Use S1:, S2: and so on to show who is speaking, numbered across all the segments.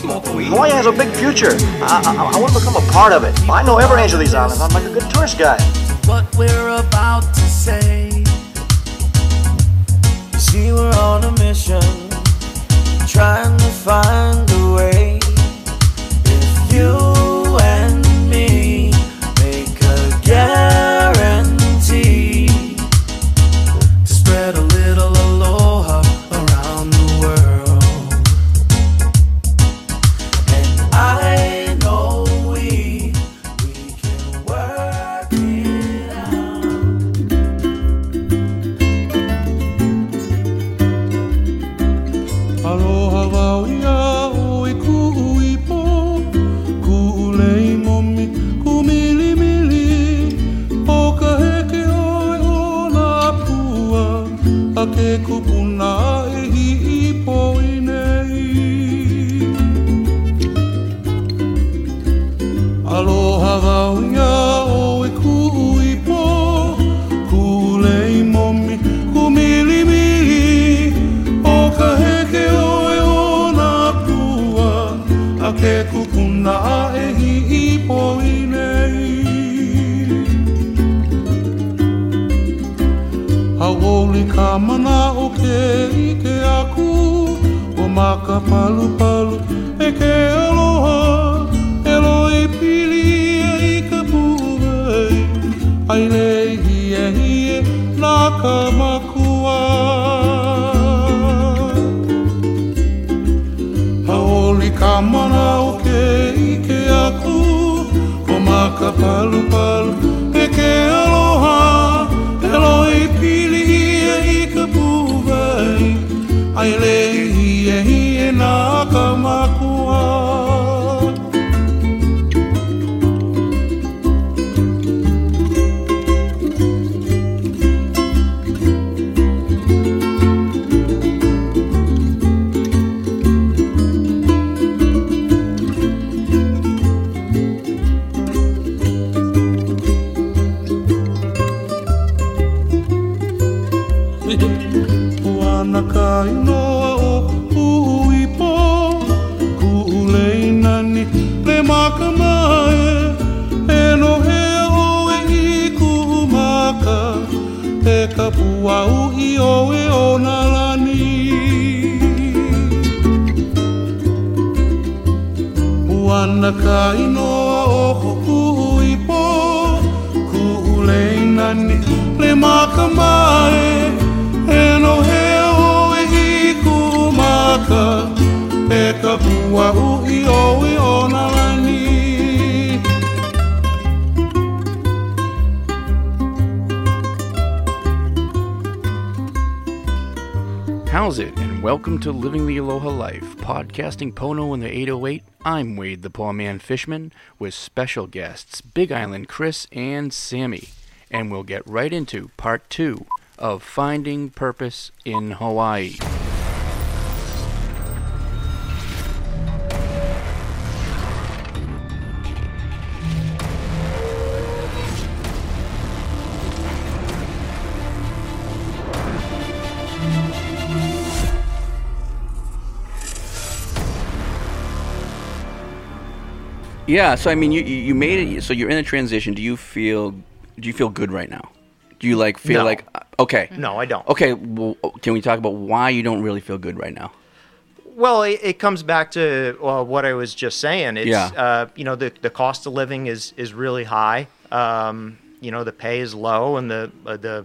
S1: Hawaii has a big future. I, I, I want to become a part of it. I know every these islands. I'm like a good tourist guy.
S2: what we're about to say. See, we're on a mission, trying to find a way. If you and me make a guarantee
S3: Maka palu palu e ke aloha E loi pili e i ka puhai Ai le hie hie nā ka makua. Haoli ka mana o ke ike aku O maka palu palu e ke aloha E loi pili ia i ka puwai Ai le
S4: reír. Podcasting Pono in the 808. I'm Wade the Poor Man Fishman with special guests Big Island Chris and Sammy. And we'll get right into part two of Finding Purpose in Hawaii. Yeah, so I mean, you you made it. So you're in a transition. Do you feel do you feel good right now? Do you like feel
S1: No.
S4: like uh, okay?
S1: No, I don't.
S4: Okay, well, can we talk about why you don't really feel good right now?
S1: Well, it, it comes back to uh, what I was just saying. It's
S4: Yeah.
S1: uh, you know the the cost of living is is really high. Um, you know the pay is low, and the uh, the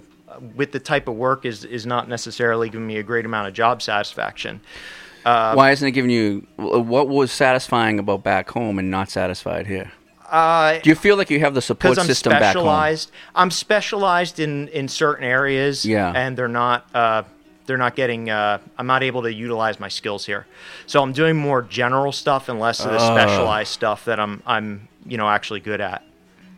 S1: with the type of work is is not necessarily giving me a great amount of job satisfaction. Uh,
S4: why isn't it giving you what was satisfying about back home and not satisfied here?
S1: Uh,
S4: Do you feel like you have the support
S1: I'm
S4: system back home?
S1: I'm specialized in in certain areas.
S4: Yeah.
S1: and they're not. Uh, they're not getting. Uh, I'm not able to utilize my skills here, so I'm doing more general stuff and less of the
S4: Oh.
S1: specialized stuff that I'm I'm you know actually good at.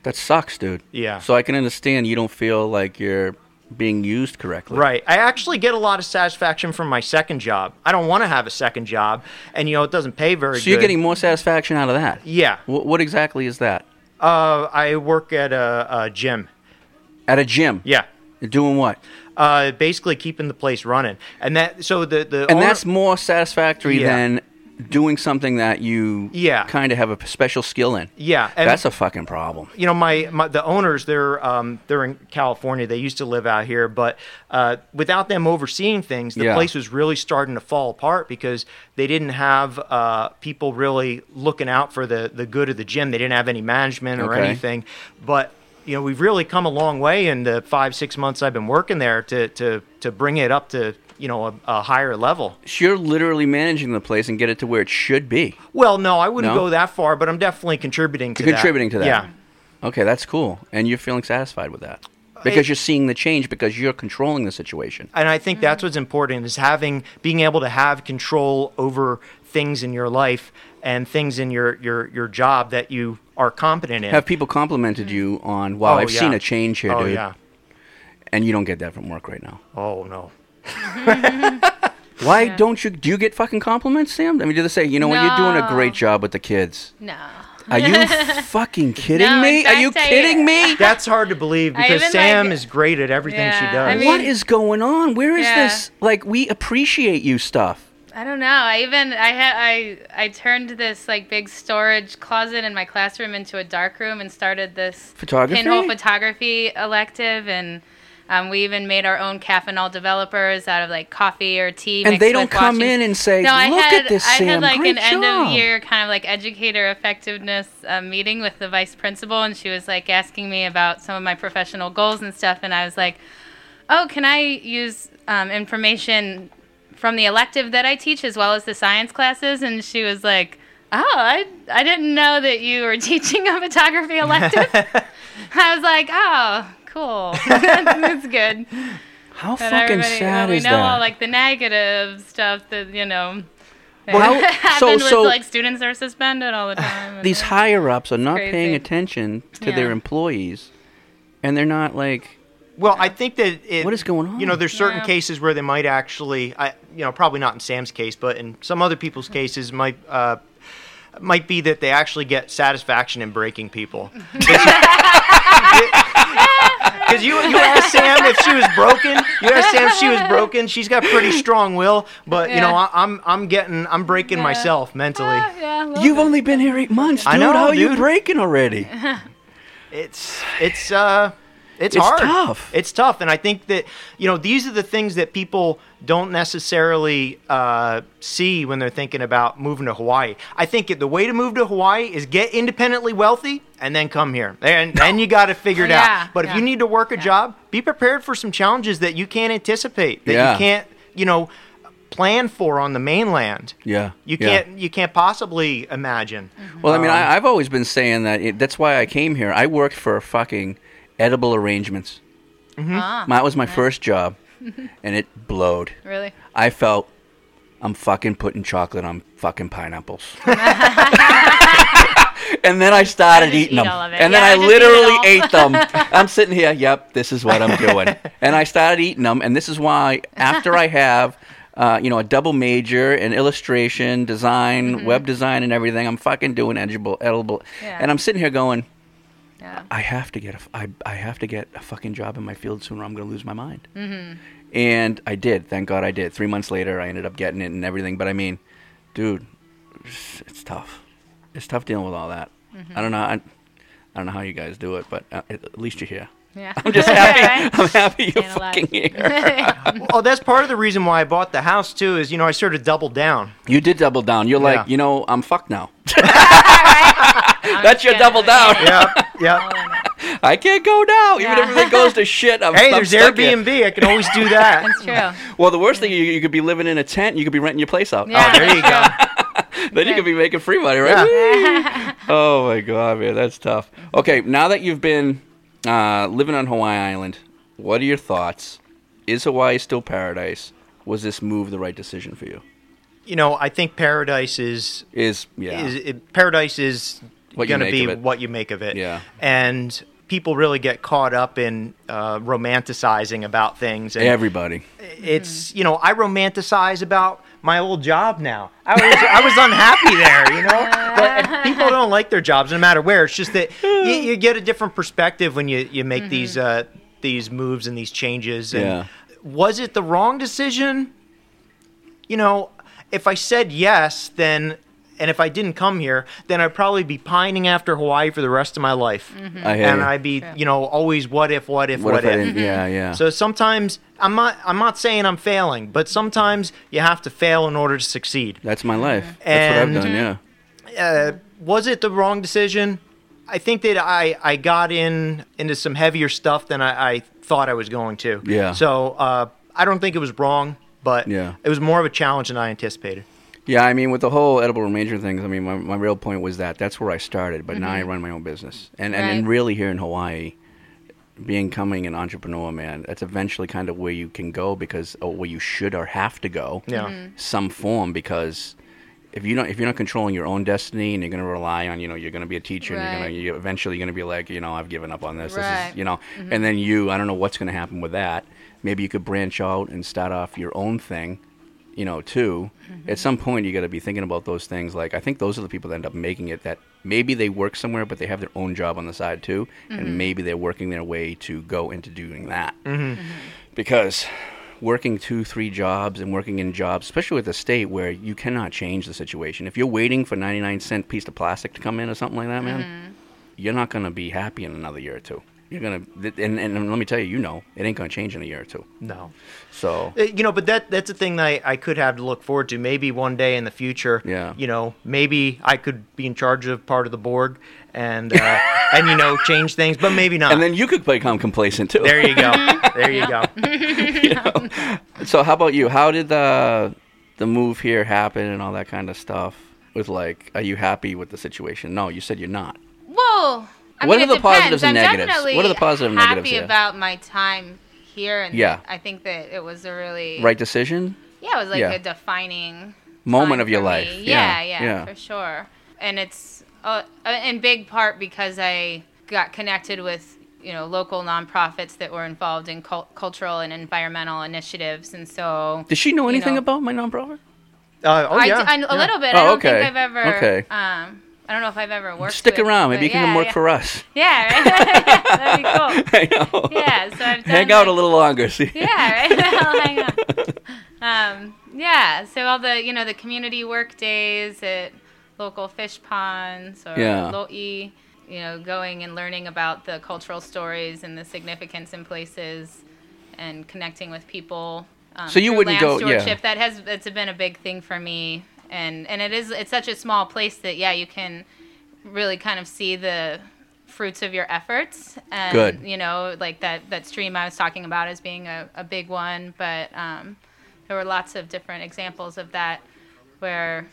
S4: That sucks, dude.
S1: Yeah.
S4: So I can understand you don't feel like you're being used correctly.
S1: Right. I actually get a lot of satisfaction from my second job. I don't want to have a second job, and you know it doesn't pay very
S4: So
S1: good.
S4: you're getting more satisfaction out of that.
S1: Yeah.
S4: What, what exactly is that?
S1: Uh, I work at a, a gym.
S4: At a gym.
S1: Yeah.
S4: You're doing what?
S1: Uh, basically keeping the place running, and that so the the
S4: And
S1: owner-
S4: that's more satisfactory
S1: Yeah.
S4: than doing something that you
S1: Yeah.
S4: kind of have a special skill in.
S1: yeah. And,
S4: That's a fucking problem.
S1: you know my, my the owners they're um, they're in California. They used to live out here, but uh, without them overseeing things, the
S4: Yeah.
S1: place was really starting to fall apart because they didn't have uh, people really looking out for the the good of the gym. They didn't have any management or
S4: Okay.
S1: anything. But you know we've really come a long way in the five six months I've been working there to to to bring it up to you know a, a higher level.
S4: So you're literally managing the place and get it to where it should be.
S1: Well, no, I wouldn't
S4: No?
S1: go that far, but I'm definitely contributing to
S4: You're
S1: that.
S4: contributing to that.
S1: Yeah.
S4: Okay, that's cool. And you're feeling satisfied with that. Because you're seeing the change because you're controlling the situation.
S1: and I think that's what's important is having being able to have control over things in your life and things in your your your job that you are competent in.
S4: Have people complimented you on, wow,
S1: Oh,
S4: I've
S1: yeah.
S4: seen a change here,
S1: oh
S4: dude.
S1: yeah.
S4: And you don't get that from work right now.
S1: Oh no.
S4: Why don't you? Do you get fucking compliments, Sam? I mean, do they say, you know what, you're doing a great job with the kids?
S5: No.
S4: Are you fucking kidding
S5: No,
S4: me? Are
S5: fact,
S4: you
S5: I-
S4: kidding me?
S1: That's hard to believe because Sam
S5: like-
S1: is great at everything she does.
S5: I mean-
S4: what is going on? Where is
S5: Yeah.
S4: this? Like, we appreciate you stuff.
S5: I don't know. I even I had I I turned this like big storage closet in my classroom into a dark room and started this
S4: Photography?
S5: pinhole photography elective and um, we even made our own caffenol developers out of like coffee or tea.
S4: And they don't come
S5: washing-
S4: in and say,
S5: no, I
S4: "Look
S5: had,
S4: at this,
S5: I had like
S4: great
S5: an end of year kind of like educator effectiveness uh, meeting with the vice principal, and she was like asking me about some of my professional goals and stuff, and I was like, "Oh, can I use um, information from the elective that I teach as well as the science classes?" And she was like. Oh, I, I didn't know that you were teaching a photography elective. I was like, oh, cool. That's good.
S4: How
S5: That
S4: fucking
S5: everybody-
S4: sad
S5: we
S4: is
S5: know
S4: that?
S5: all like the negative stuff that you know.
S4: Well, how-
S5: happen
S4: so-
S5: with
S4: so-
S5: like students are suspended all the time.
S4: These higher ups are not
S5: crazy.
S4: paying attention to their employees, and they're not like,
S1: Well, I think that it,
S4: What is going on?
S1: You know, there's certain
S5: Yeah.
S1: cases where they might actually, I, you know, probably not in Sam's case, but in some other people's cases, might uh, might be that they actually get satisfaction in breaking people. Because you you asked Sam if she was broken. You asked Sam if she was broken. She's got pretty strong will, but you know,
S5: Yeah.
S1: I, I'm I'm getting I'm breaking myself mentally.
S5: Ah, yeah,
S4: you've
S5: bit.
S4: only been here eight months, dude.
S1: I know,
S4: How are you
S1: dude.
S4: breaking already?
S1: it's it's uh it's,
S4: It's
S1: hard.
S4: tough.
S1: It's tough, and I think that you know these are the things that people don't necessarily uh, see when they're thinking about moving to Hawaii. I think the way to move to Hawaii is get independently wealthy and then come here, and then you got to figure it
S5: Yeah,
S1: out. But if you need to work a job, be prepared for some challenges that you can't anticipate, that
S4: Yeah.
S1: you can't you know plan for on the mainland.
S4: Yeah.
S1: You can't you can't possibly imagine.
S4: Well, I mean,
S1: Um,
S4: I, I've always been saying that. It, that's why I came here. I worked for fucking edible arrangements.
S5: Ah,
S4: That was my first job, and it blowed.
S5: really?
S4: I felt I'm fucking putting chocolate on fucking pineapples. and then I started
S5: I
S4: eating
S5: eat
S4: them.
S5: all of it.
S4: And
S5: Yeah,
S4: then
S5: I
S4: I
S5: just eat it
S4: literally ate them. I'm sitting here, yep, this is what I'm doing. and I started eating them, and this is why after I have uh, you know, a double major in illustration, design, web design, and everything. I'm fucking doing edible, edible,
S5: Yeah.
S4: and I'm sitting here going,
S5: Yeah.
S4: I have to get a, f- I, I have to get a fucking job in my field sooner. or I'm going to lose my mind.
S5: Mhm.
S4: And I did. Thank God I did. Three months later, I ended up getting it and everything. But I mean, dude, it's, it's tough. It's tough dealing with all that.
S5: Mhm.
S4: I don't know. I, I don't know how you guys do it, but uh, at at least you're here.
S5: Yeah.
S4: I'm just happy.
S5: Right?
S4: I'm happy you're
S5: Staying
S4: fucking here.
S1: well, that's part of the reason why I bought the house too. Is you know I sort of doubled down.
S4: You did double down. You're like, you know, I'm fucked now. That's your double down.
S1: Yeah, yeah.
S4: I can't go now. Even if everything goes to shit, I'm
S1: Hey,
S4: I'm
S1: there's
S4: stuck here.
S1: Airbnb. I can always do that.
S5: That's true.
S4: Well, the worst thing you, you could be living in a tent. You could be renting your place out.
S5: Yeah,
S1: Oh, there you go.
S4: then you could be making free money, right? Whee! oh my god, man, that's tough. Okay, now that you've been uh, living on Hawaii Island, what are your thoughts? Is Hawaii still paradise? was this move the right decision for you?
S1: You know, I think paradise is
S4: Is yeah.
S1: is it, paradise is
S4: What you
S1: going to be what you make of it.
S4: Yeah.
S1: And people really get caught up in uh, romanticizing about things. And
S4: Everybody.
S1: it's you know I romanticize about my old job now. I was I was unhappy there, you know. But people don't like their jobs no matter where. It's just that you, you get a different perspective when you you make these uh, these moves and these changes. And
S4: Yeah.
S1: was it the wrong decision? You know, if I said yes, then. And if I didn't come here, then I'd probably be pining after Hawaii for the rest of my life.
S4: Hear
S1: And
S4: you.
S1: I'd be, you know, always what if, what if,
S4: What
S1: what,
S4: if I
S1: if.
S4: yeah, yeah.
S1: So sometimes I'm not I'm not saying I'm failing, but sometimes you have to fail in order to succeed.
S4: That's my life. That's
S1: And-
S4: what I've done. Yeah.
S1: Uh, was it the wrong decision? I think that I, I got in into some heavier stuff than I, I thought I was going to.
S4: Yeah.
S1: So uh, I don't think it was wrong, but
S4: Yeah.
S1: it was more of a challenge than I anticipated.
S4: Yeah, I mean, with the whole edible remainder things, I mean, my, my real point was that that's where I started, but now I
S5: Mhm.
S4: run my own business. And, and, and really here in Hawaii, being coming an entrepreneur, man, that's eventually kind of where you can go because, or where you should or have to go.
S1: Yeah.
S5: Mm-hmm.
S4: Some form because if you don't, if you're not controlling your own destiny and you're going to rely on, you know, you're going to be a teacher and you're going to, you eventually you're going to be like, you know, I've given up on this. This is, you know,
S5: Mhm.
S4: and then you, I don't know what's going to happen with that. Maybe you could branch out and start off your own thing you know, too,
S5: Mm-hmm.
S4: at some point you got to be thinking about those things. Like I think those are the people that end up making it. That maybe they work somewhere, but they have their own job on the side too,
S5: Mhm.
S4: and maybe they're working their way to go into doing that.
S1: Mhm.
S4: Because working two, three jobs and working in jobs, especially with the state where you cannot change the situation. If you're waiting for 99 cent piece of plastic to come in or something like that, man,
S5: Mm-hmm.
S4: you're not gonna be happy in another year or two. You're gonna, and, and let me tell you, you know, it ain't gonna change in a year or two.
S1: No.
S4: So
S1: Uh, You know, but that that's a thing that I, I could have to look forward to. Maybe one day in the future.
S4: Yeah.
S1: You know, maybe I could be in charge of part of the board and uh, and you know change things, but maybe not.
S4: and then you could become complacent too.
S1: there you go. There you go.
S4: You know? So how about you? How did the the move here happen and all that kind of stuff? With like, are you happy with the situation? No, you said you're not.
S5: Well, I
S4: What
S5: mean,
S4: are
S5: it
S4: the positives and
S5: I'm
S4: negatives? What are the positive and
S5: happy
S4: negatives here?
S5: about my time here, and
S4: Yeah.
S5: I think that it was a really
S4: Right decision.
S5: Yeah, it was like
S4: Yeah.
S5: a defining
S4: Moment of your
S5: for
S4: life. Yeah,
S5: Yeah, yeah,
S4: yeah.
S5: for sure. And it's uh, in big part because I got connected with you know local nonprofits that were involved in cul- cultural and environmental initiatives, and so
S4: Does she know
S5: you
S4: anything
S5: know,
S4: about my nonprofit?
S1: Uh, oh yeah.
S5: d- I- a
S1: yeah.
S5: little bit.
S4: Oh,
S5: I don't
S4: okay.
S5: think I've ever.
S4: Okay.
S5: Um, I don't know if I've ever worked.
S4: Stick
S5: with,
S4: around. Maybe you can
S5: yeah,
S4: work
S5: yeah.
S4: for us.
S5: Yeah, right. That'd be cool.
S4: I know.
S5: Yeah, so I've done
S4: Hang out
S5: like-
S4: a little longer. See.
S5: Yeah, right. I'll hang on. Um, yeah, so all the you know the community work days at local fish ponds or
S4: Yeah.
S5: lo'i, you know, going and learning about the cultural stories and the significance in places, and connecting with people. Um,
S4: So you wouldn't
S5: land
S4: go- yeah.
S5: That has it's been a big thing for me, and and it is it's such a small place that yeah you can really kind of see the fruits of your efforts. And
S4: Good.
S5: you know like that that stream i was talking about as being a, a big one. But um, there were lots of different examples of that where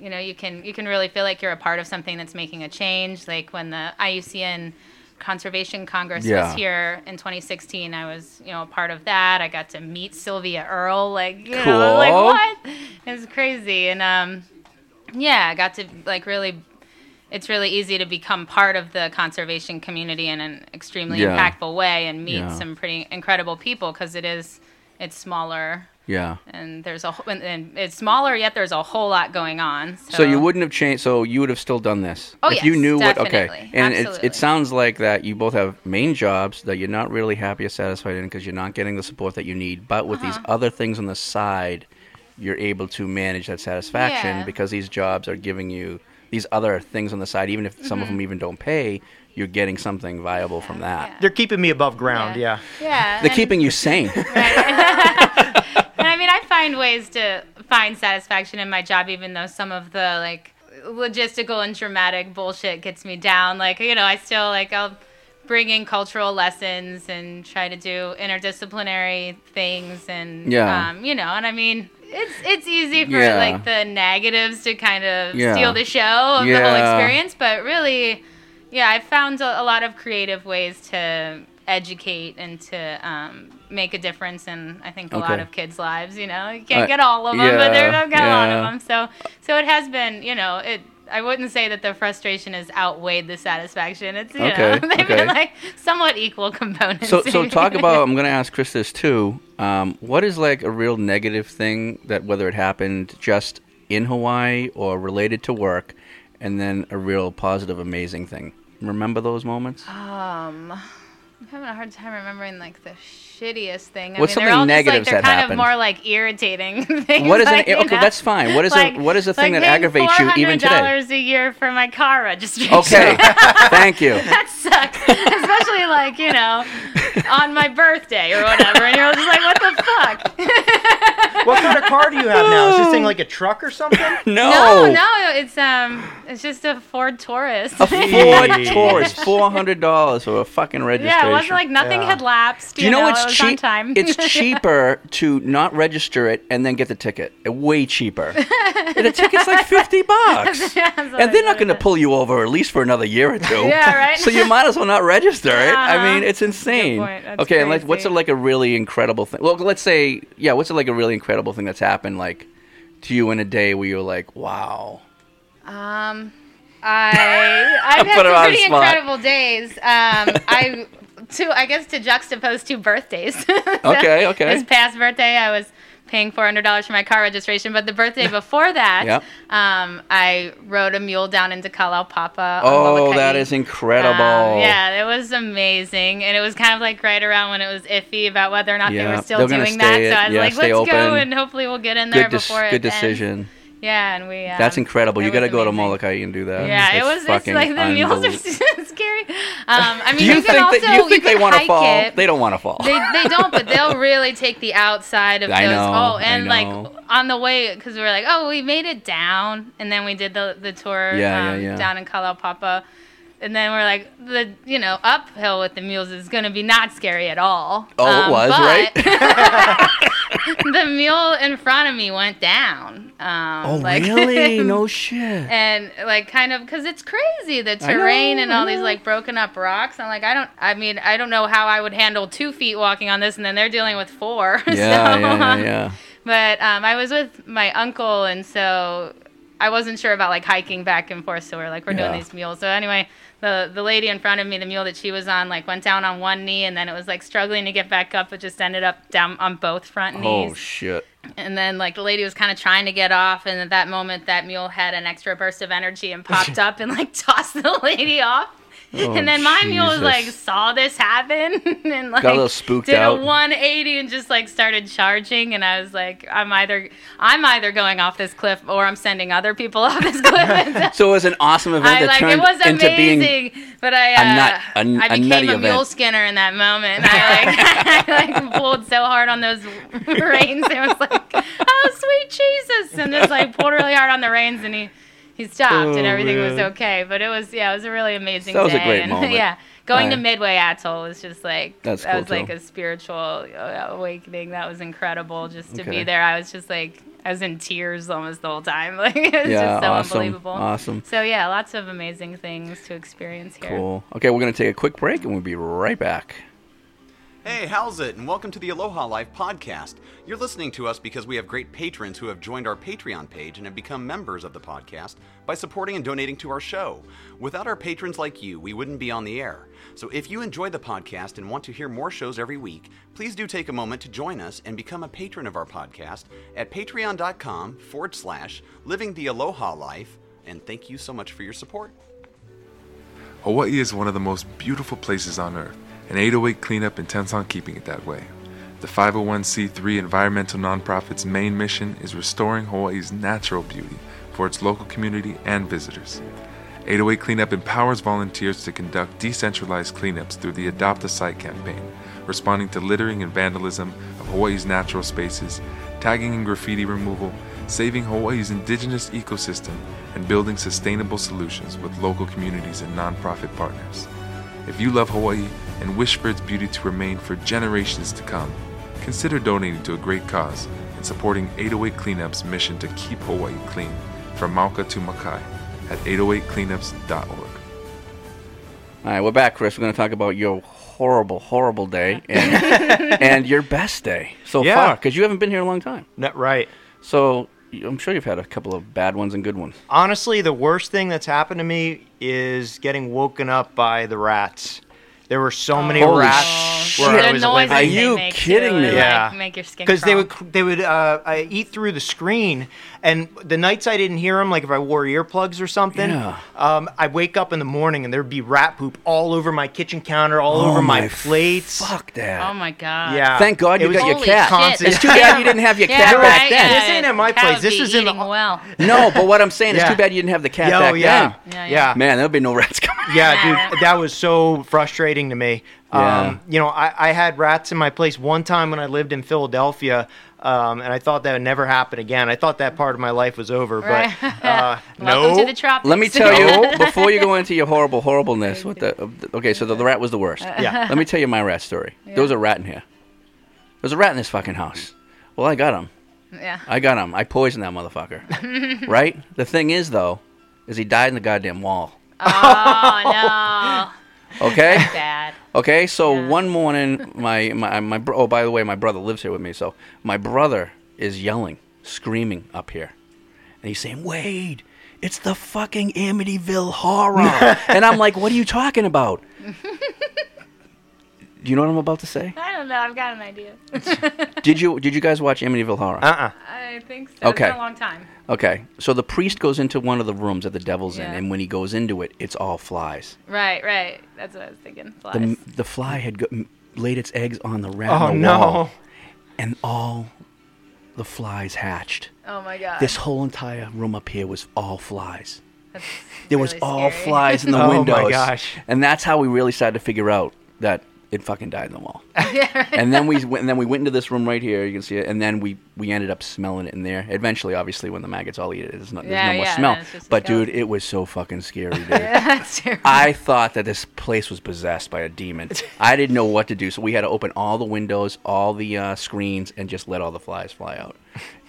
S5: you know you can you can really feel like you're a part of something that's making a change. Like when the iucn conservation congress
S4: Yeah.
S5: was here in 2016 i was you know a part of that i got to meet sylvia earle like you
S4: Cool.
S5: know like what it was crazy and um yeah i got to like really it's really easy to become part of the conservation community in an extremely
S4: Yeah.
S5: impactful way and meet
S4: Yeah.
S5: some pretty incredible people because it is it's smaller
S4: Yeah.
S5: and there's a wh- and, and it's smaller yet there's a whole lot going on so,
S4: So you wouldn't have changed. So you would have still done this
S5: Oh,
S4: if you
S5: yes,
S4: knew what. Okay,
S5: definitely.
S4: and it,
S5: Absolutely.
S4: it sounds like that you both have main jobs that you're not really happy or satisfied in because you're not getting the support that you need. But with these
S5: Uh-huh.
S4: other things on the side, you're able to manage that satisfaction
S5: Yeah.
S4: because these jobs are giving you these other things on the side. Even if some of
S5: Mm-hmm.
S4: them even don't pay, you're getting something viable from that.
S1: They're keeping me above ground. Yeah.
S5: yeah
S4: They're
S5: and-
S4: keeping you sane.
S5: I mean, I find ways to find satisfaction in my job, even though some of the like logistical and dramatic bullshit gets me down. Like, you know, I still like I'll bring in cultural lessons and try to do interdisciplinary things, and
S4: Yeah.
S5: um, you know, and I mean. It's it's easy for
S4: Yeah.
S5: like the negatives to kind of
S4: Yeah.
S5: steal the show of the whole experience, but really, yeah, I found a, a lot of creative ways to educate and to um, make a difference in I think a lot of kids' lives. You know, you can't get all of them, but
S4: yeah,
S5: there's got a lot of them. So so it has been. You know, it. I wouldn't say that the frustration has outweighed the satisfaction. It's you
S4: Okay,
S5: know they've
S4: okay.
S5: been like somewhat equal components.
S4: So, so talk about. I'm going to ask Chris this too. Um, what is like a real negative thing that whether it happened just in Hawaii or related to work, and then a real positive, amazing thing. Remember those moments?
S5: Um, having a hard time remembering like the shittiest thing. I
S4: What's
S5: mean, they're
S4: something
S5: all just, like, they're
S4: that
S5: kind
S4: happened?
S5: of more like irritating things.
S4: What is an-
S5: like, you
S4: okay,
S5: know?
S4: that's fine. What is a- what is the thing
S5: like
S4: that aggravates you even today?
S5: $400 a year for my car registration.
S4: Okay, thank you.
S5: that sucks, especially like you know, on my birthday or whatever, and you're just like, what the fuck?
S1: What kind of car do you have now? Is this thing like a truck or something?
S5: No, no, no, it's um, it's just a Ford Taurus.
S4: A Ford Taurus, four hundred dollars for a fucking registration.
S5: Yeah, it wasn't like nothing had lapsed.
S4: Do you know,
S5: know
S4: it's
S5: it was on
S4: cheap?
S5: time.
S4: It's cheaper to not register it and then get the ticket. Uh, Way cheaper. And the ticket's like fifty bucks,
S5: Yeah,
S4: and they're not going to pull you over at least for another year or two.
S5: Yeah, right?
S4: So you might as well not register it. I
S5: Uh-huh.
S4: mean, it's insane.
S5: Point. That's
S4: Okay, and like, what's
S5: crazy.
S4: it like a really incredible thing? Well, let's say, yeah, what's it like a really incredible thing that's happened like to you in a day where you're like, wow.
S5: Um, I I've had
S4: Put her
S5: some
S4: on
S5: pretty incredible days. Um, I to I guess to juxtapose two birthdays. So
S4: Okay, okay.
S5: This past birthday, I was paying four hundred dollars for my car registration, but the birthday before that,
S4: Yep.
S5: um, I rode a mule down into Kalaupapa.
S4: Oh, that is incredible.
S5: Um, yeah, it was amazing, and it was kind of like right around when it was iffy about whether or not they were still doing that.
S4: stay
S5: So I was
S4: yeah,
S5: like, let's go, and hopefully we'll get in there
S4: Good,
S5: before
S4: good
S5: it ends.
S4: decision.
S5: Yeah, and we. Um,
S4: That's incredible. You got to go to. Molokai and do that.
S5: Yeah, it
S4: It's
S5: was. It's
S4: fucking
S5: like the mules are scary. Um, I mean,
S4: Do you,
S5: you, can
S4: think
S5: also
S4: that, you think they
S5: can
S4: want to
S5: hike
S4: fall?
S5: It.
S4: They don't want to fall.
S5: They, they don't, but they'll really take the outside of
S4: I
S5: those.
S4: know,
S5: oh,
S4: I
S5: and
S4: know.
S5: like on the way, because we were like, oh, we made it down, and then we did the the tour
S4: Yeah,
S5: um,
S4: yeah, yeah.
S5: down in Kalaupapa. And then we're like, the you know uphill with the mules is gonna be not scary at all.
S4: Oh, it
S5: Um,
S4: was,
S5: but
S4: right?
S5: the mule in front of me went down. Um,
S4: oh,
S5: like-
S4: really? No shit.
S5: and like kind of because it's crazy the
S4: know,
S5: terrain and all these like broken up rocks i'm like i don't i mean i don't know how i would handle two feet walking on this and then they're dealing with four
S4: Yeah,
S5: so,
S4: yeah, yeah,
S5: um,
S4: yeah.
S5: but um, i was with my uncle and so i wasn't sure about like hiking back and forth so we're like we're
S4: Yeah.
S5: doing these mules so anyway the, the lady in front of me, the mule that she was on, like went down on one knee, and then it was like struggling to get back up, but just ended up down on both front oh, knees.
S4: Oh shit.
S5: And then like the lady was kind of trying to get off, and at that moment, that mule had an extra burst of energy and popped up and like tossed the lady off.
S4: Oh,
S5: and then my mule was like saw this happen and like
S4: Got a little spooked
S5: did
S4: out.
S5: a 180 and just like started charging. And I was like, I'm either I'm either going off this cliff or I'm sending other people off this cliff.
S4: So it was an awesome event
S5: I
S4: that
S5: like
S4: turned
S5: it was
S4: into being
S5: amazing, but I
S4: a
S5: uh,
S4: nut- a-
S5: I
S4: a
S5: became a, mule
S4: event.
S5: skinner in that moment. I like, I like pulled so hard on those reins. It was like, oh sweet Jesus, and just like pulled really hard on the reins, and he he stopped,
S4: Oh,
S5: and everything was okay. But it was yeah, it was a really amazing.
S4: That was a
S5: day,
S4: great
S5: and,
S4: moment.
S5: yeah, going to Midway Atoll was just like
S4: That's
S5: that
S4: cool,
S5: was like a spiritual uh, awakening. That was incredible just to
S4: Okay.
S5: be there. I was just like. I was in tears almost the whole time. Like it was
S4: Yeah,
S5: just so
S4: awesome,
S5: unbelievable.
S4: awesome.
S5: So yeah, lots of amazing things to experience here.
S4: cool. Okay, we're gonna take a quick break and we'll be right back.
S6: Hey, how's it? And welcome to the Aloha Life podcast. You're listening to us because we have great patrons who have joined our Patreon page and have become members of the podcast by supporting and donating to our show. Without our patrons like you, we wouldn't be on the air. So if you enjoy the podcast and want to hear more shows every week, please do take a moment to join us and become a patron of our podcast at patreon.com forward slash living the Aloha Life. And thank you so much for your support.
S7: Hawaii is one of the most beautiful places on earth, and 808 Cleanup intends on keeping it that way. The 501c3 environmental nonprofit's main mission is restoring Hawaii's natural beauty for its local community and visitors. 808 Cleanup empowers volunteers to conduct decentralized cleanups through the Adopt a Site campaign, responding to littering and vandalism of Hawaii's natural spaces, tagging and graffiti removal, saving Hawaii's indigenous ecosystem, and building sustainable solutions with local communities and nonprofit partners. If you love Hawaii and wish for its beauty to remain for generations to come, consider donating to a great cause and supporting 808 Cleanup's mission to keep Hawaii clean from Mauka to Makai at 808cleanups.org.
S4: All right, we're back, Chris. We're going to talk about your horrible, horrible day and, and your best day so
S1: Yeah.
S4: far, because you haven't been here a long time.
S1: Not right.
S4: So I'm sure you've had a couple of bad ones and good ones.
S1: Honestly, the worst thing that's happened to me is getting woken up by the rats. There were so many
S4: Holy
S1: rats where
S4: shit.
S1: I was
S5: noises
S1: living.
S4: Are you
S5: make
S4: kidding
S5: too,
S4: me?
S5: like,
S1: Yeah.
S5: make your skin
S1: because they would they would uh, eat through the screen, and the nights I didn't hear them, like if I wore earplugs or something,
S4: Yeah.
S1: um, I wake up in the morning and there'd be rat poop all over my kitchen counter, all
S4: Oh
S1: over my,
S4: my
S1: plates.
S4: Fuck that.
S5: Oh my god.
S1: Yeah,
S4: Thank God you
S1: was
S4: got your
S5: Holy
S4: cat.
S5: shit.
S4: It's too bad you didn't have your
S5: Yeah,
S4: cat back
S5: right?
S4: then.
S5: Yeah,
S1: This ain't at my place. This is in the-
S5: eating well.
S4: No, but what I'm saying, is
S1: Yeah.
S4: too bad you didn't have the cat
S1: Yo,
S4: back
S1: yeah.
S4: then.
S5: Yeah,
S1: yeah.
S4: Man, there'll be no rats coming.
S1: Yeah,
S5: Yeah.
S1: dude, that was so frustrating to me.
S4: Yeah.
S1: Um, you know, I, I had rats in my place one time when I lived in Philadelphia, um, and I thought that would never happen again. I thought that part of my life was over,
S5: Right.
S1: but uh,
S5: Welcome
S1: no.
S5: to the tropics.
S4: Let me tell you, before you go into your horrible horribleness, what the? Okay, so the, the rat was the worst.
S1: Yeah.
S4: Let me tell you my rat story. There was a rat in here. There was a rat in this fucking house. Well, I got him.
S5: yeah.
S4: I got him. I poisoned that motherfucker. right? The thing is, though, is he died in the goddamn wall.
S5: Oh no.
S4: Okay.
S5: no. Bad.
S4: Okay, so
S5: Yeah.
S4: one morning, my my my bro- oh by the way, my brother lives here with me. So my brother is yelling, screaming up here, and he's saying, "Wade, it's the fucking Amityville horror," and I'm like, "What are you talking about?" Do you know what I'm about to say?
S5: I don't know. I've got an idea.
S4: Did you did you guys watch Amityville Horror?
S1: Uh-uh.
S5: I think so.
S4: Okay.
S5: It's been a long time.
S4: Okay, so the priest goes into one of the rooms that the devil's in,
S5: Yeah.
S4: and when he goes into it, it's all flies.
S5: Right, right. That's what I was thinking. Flies.
S4: The the fly had go, m- laid its eggs on the rat
S1: Oh
S4: on the
S1: no.
S4: wall, and all the flies hatched.
S5: oh my god.
S4: This whole entire room up here was all flies.
S5: That's
S4: There was
S5: really
S4: all
S5: scary.
S4: flies in the
S1: Oh my
S4: windows.
S1: gosh.
S4: And that's how we really started to figure out that it fucking died in the wall. And then we went, and then we went into this room right here. You can see it. And then we we ended up smelling it in there. Eventually, obviously, when the maggots all eat it, there's no, there's
S5: Yeah,
S4: no more
S5: yeah,
S4: smell.
S5: then it's just a
S4: But dude, it was so fucking scary, dude.
S5: That's.
S4: I thought that this place was possessed by a demon. I didn't know what to do, so we had to open all the windows, all the uh, screens, and just let all the flies fly out.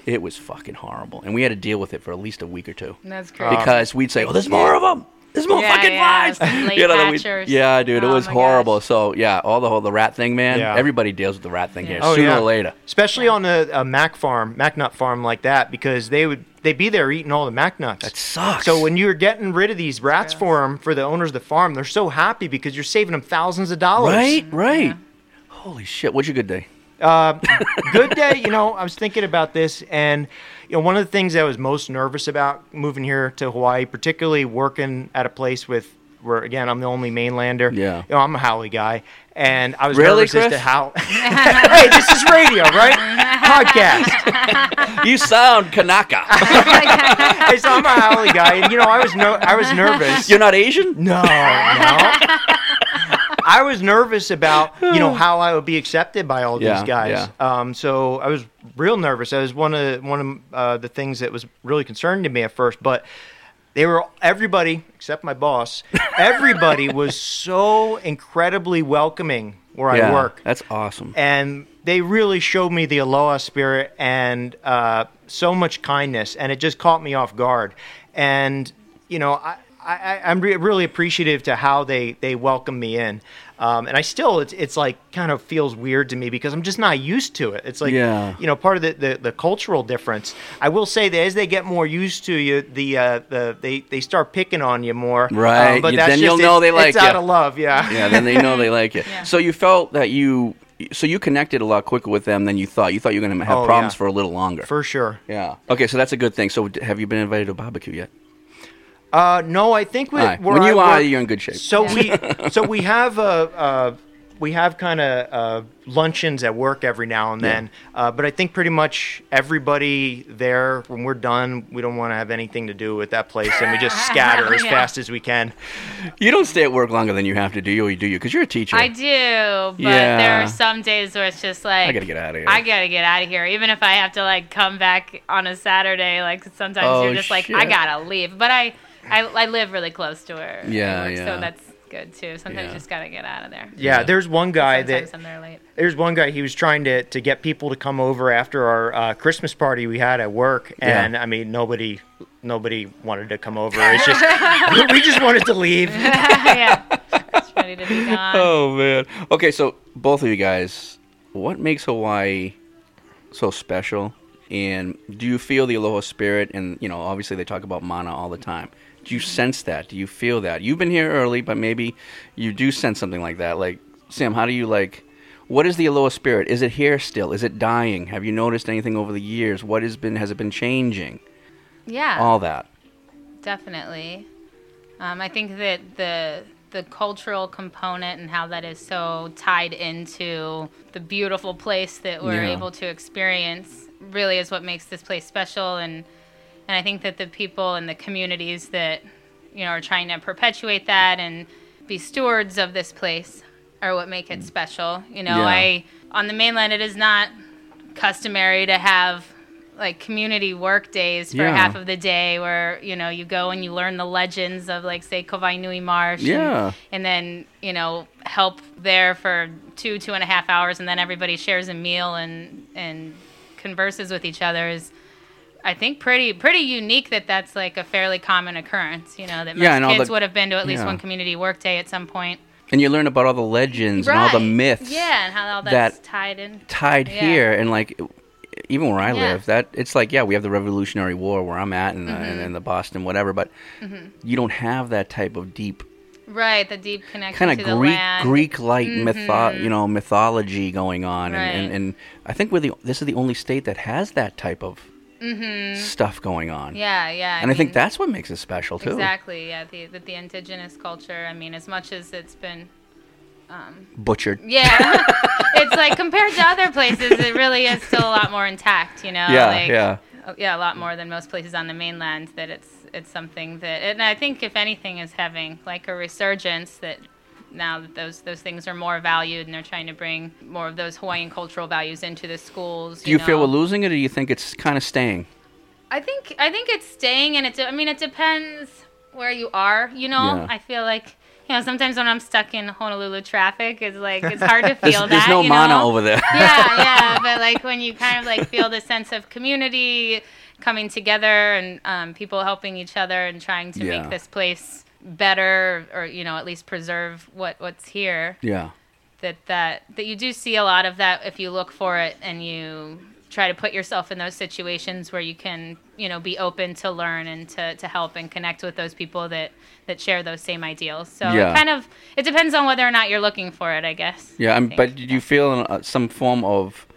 S4: It was fucking horrible, and we had to deal with it for at least a week or two.
S5: That's crazy.
S4: Because we'd say, "Oh, there's more of them. There's more
S5: Yeah,
S4: fucking
S5: yeah,
S4: flies."
S5: some late
S4: we'd- yeah, dude, it
S5: Oh
S4: was horrible.
S5: gosh.
S4: So yeah, all the whole the rat thing, man.
S1: Yeah.
S4: Everybody deals with the rat thing here
S1: Oh,
S4: sooner
S1: yeah.
S4: or later.
S1: Especially on a, a Mac farm, Mac nut farm like that, because they would they'd be there eating all the Mac nuts.
S4: That sucks.
S1: So when you're getting rid of these rats for 'em, for the owners of the farm, they're so happy because you're saving them thousands of dollars.
S4: right, mm-hmm. right. Holy shit! What's your good day?
S1: Uh, good day. You know, I was thinking about this, and you know, one of the things I was most nervous about moving here to Hawaii, particularly working at a place with where again I'm the only mainlander.
S4: Yeah.
S1: You know, I'm a haole guy, and I was
S4: Really,
S1: nervous as
S4: Chris?
S1: to how. hey, this is radio, right? Podcast.
S4: you sound Kanaka.
S1: Hey, so I'm a haole guy, and you know, I was no, I was nervous.
S4: You're not Asian?
S1: No, no. I was nervous about you know how I would be accepted by all
S4: Yeah,
S1: these guys. Yeah. Um, so I was real nervous. That was one of one of uh, the things that was really concerning to me at first. But they were everybody except my boss. Everybody was so incredibly welcoming where
S4: yeah,
S1: I work
S4: That's awesome.
S1: and they really showed me the aloha spirit and uh, so much kindness, and it just caught me off guard. And you know, I, I, I'm re- really appreciative to how they they welcome me in. Um, and I still, it's it's like kind of feels weird to me because I'm just not used to it. It's like,
S4: Yeah.
S1: you know, part of the, the, the cultural difference. I will say that as they get more used to you, the uh, the they, they start picking on you more.
S4: Right.
S1: Um, but
S4: You-
S1: that's
S4: then
S1: just,
S4: you'll know they like
S1: it's out
S4: you.
S1: of love. Yeah.
S4: yeah, then they know they like it. So you felt that you, so you connected a lot quicker with them than you thought. You thought you were going to have
S1: Oh,
S4: problems
S1: yeah.
S4: for a little longer.
S1: For sure.
S4: yeah. Okay, so that's a good thing. So have you been invited to a barbecue yet?
S1: Uh, no, I think we,
S4: All right.
S1: where
S4: When
S1: I
S4: you are, you're in good shape.
S1: So we, so we have uh, uh, we have kind of uh, luncheons at work every now and
S4: Yeah.
S1: then. Uh, but I think pretty much everybody there, when we're done, we don't want to have anything to do with that place, and we just scatter as fast as we can.
S4: You don't stay at work longer than you have to, do you? Or do you? Because you're a teacher.
S5: I do, but
S4: Yeah.
S5: there are some days where it's just like
S4: I gotta get outta here.
S5: I gotta get out of here, even if I have to like come back on a Saturday. Like sometimes
S4: Oh,
S5: you're just like I gotta leave, but I, I I live really close to her.
S4: Yeah,
S5: work,
S4: yeah.
S5: So that's good too. Sometimes
S4: Yeah.
S5: you just gotta get out of there.
S1: Yeah, there's one guy
S5: Sometimes
S1: that
S5: I'm there late.
S1: there's one guy he was trying to to get people to come over after our uh, Christmas party we had at work,
S4: Yeah.
S1: and I mean nobody nobody wanted to come over. It's just we just wanted to leave.
S5: yeah, that's to be gone.
S4: oh man. Okay, so both of you guys, what makes Hawaii so special? And do you feel the aloha spirit? And you know, obviously they talk about mana all the time. Do you sense that? Do you feel that? You've been here early, but maybe you do sense something like that. Like Sam, how do you like? What is the aloha spirit? Is it here still? Is it dying? Have you noticed anything over the years? What has been has it been changing?
S5: Yeah.
S4: All that.
S5: Definitely. Um, I think that the the cultural component and how that is so tied into the beautiful place that we're
S4: Yeah.
S5: able to experience really is what makes this place special and and I think that the people and the communities that you know are trying to perpetuate that and be stewards of this place are what make it mm. special. You know,
S2: Yeah.
S5: I on the mainland it is not customary to have like community work days for
S2: Yeah.
S5: half of the day where you know you go and you learn the legends of like say Kawainui Marsh and-
S4: Yeah.
S5: and, then you know help there for two two and a half hours and then everybody shares a meal and and converses with each other is I think pretty pretty unique that that's like a fairly common occurrence you know that most
S4: Yeah,
S5: kids
S4: the-
S5: would have been to at least
S4: yeah.
S5: one community work day at some point.
S4: And you learn about all the legends and all the myths.
S5: yeah and how all
S4: that
S5: tied in
S4: tied
S5: Yeah.
S4: here and like even where I live that it's like yeah we have the Revolutionary War where I'm at and, uh, and,
S5: Mhm.
S4: and the Boston whatever but
S5: Mhm.
S4: you don't have that type of deep
S5: right the deep connection
S4: kind of
S5: to the
S4: Greek. Greek like mytho
S5: Mhm.
S4: you know mythology going on and, and, and I think we're the this is the only state that has that type of
S5: Mhm.
S4: stuff going on
S5: Yeah, yeah.
S4: and I, think that's what makes it special too
S5: Exactly. Yeah, the the, the indigenous culture. I mean, as much as it's been. Um,
S4: butchered
S5: yeah, it's like compared to other places, it really is still a lot more intact. You know.
S4: Yeah,
S5: like,
S4: yeah.
S5: oh, Yeah, a lot more than most places on the mainland. That it's it's something that, and I think if anything is having like a resurgence that. Now that those those things are more valued, and they're trying to bring more of those Hawaiian cultural values into the schools.
S4: do you
S5: know?
S4: feel we're losing it or do you think it's kind of staying
S5: I think I think it's staying, and it. de- I mean, it depends where you are. You know,
S4: Yeah.
S5: I feel like you know sometimes when I'm stuck in Honolulu traffic, it's like it's hard to feel
S4: there's
S5: that.
S4: There's no
S5: you
S4: mana
S5: know?
S4: over there.
S5: yeah, yeah, but like when you kind of like feel the sense of community coming together and um, people helping each other and trying to
S4: Yeah.
S5: make this place better, or you know at least preserve what what's here
S4: yeah
S5: that that that you do see a lot of that if you look for it and you try to put yourself in those situations where you can you know be open to learn and to, to help and connect with those people that that share those same ideals so
S4: Yeah.
S5: it kind of it depends on whether or not you're looking for it i guess
S4: Yeah, I'm, but did you feel uh, some form of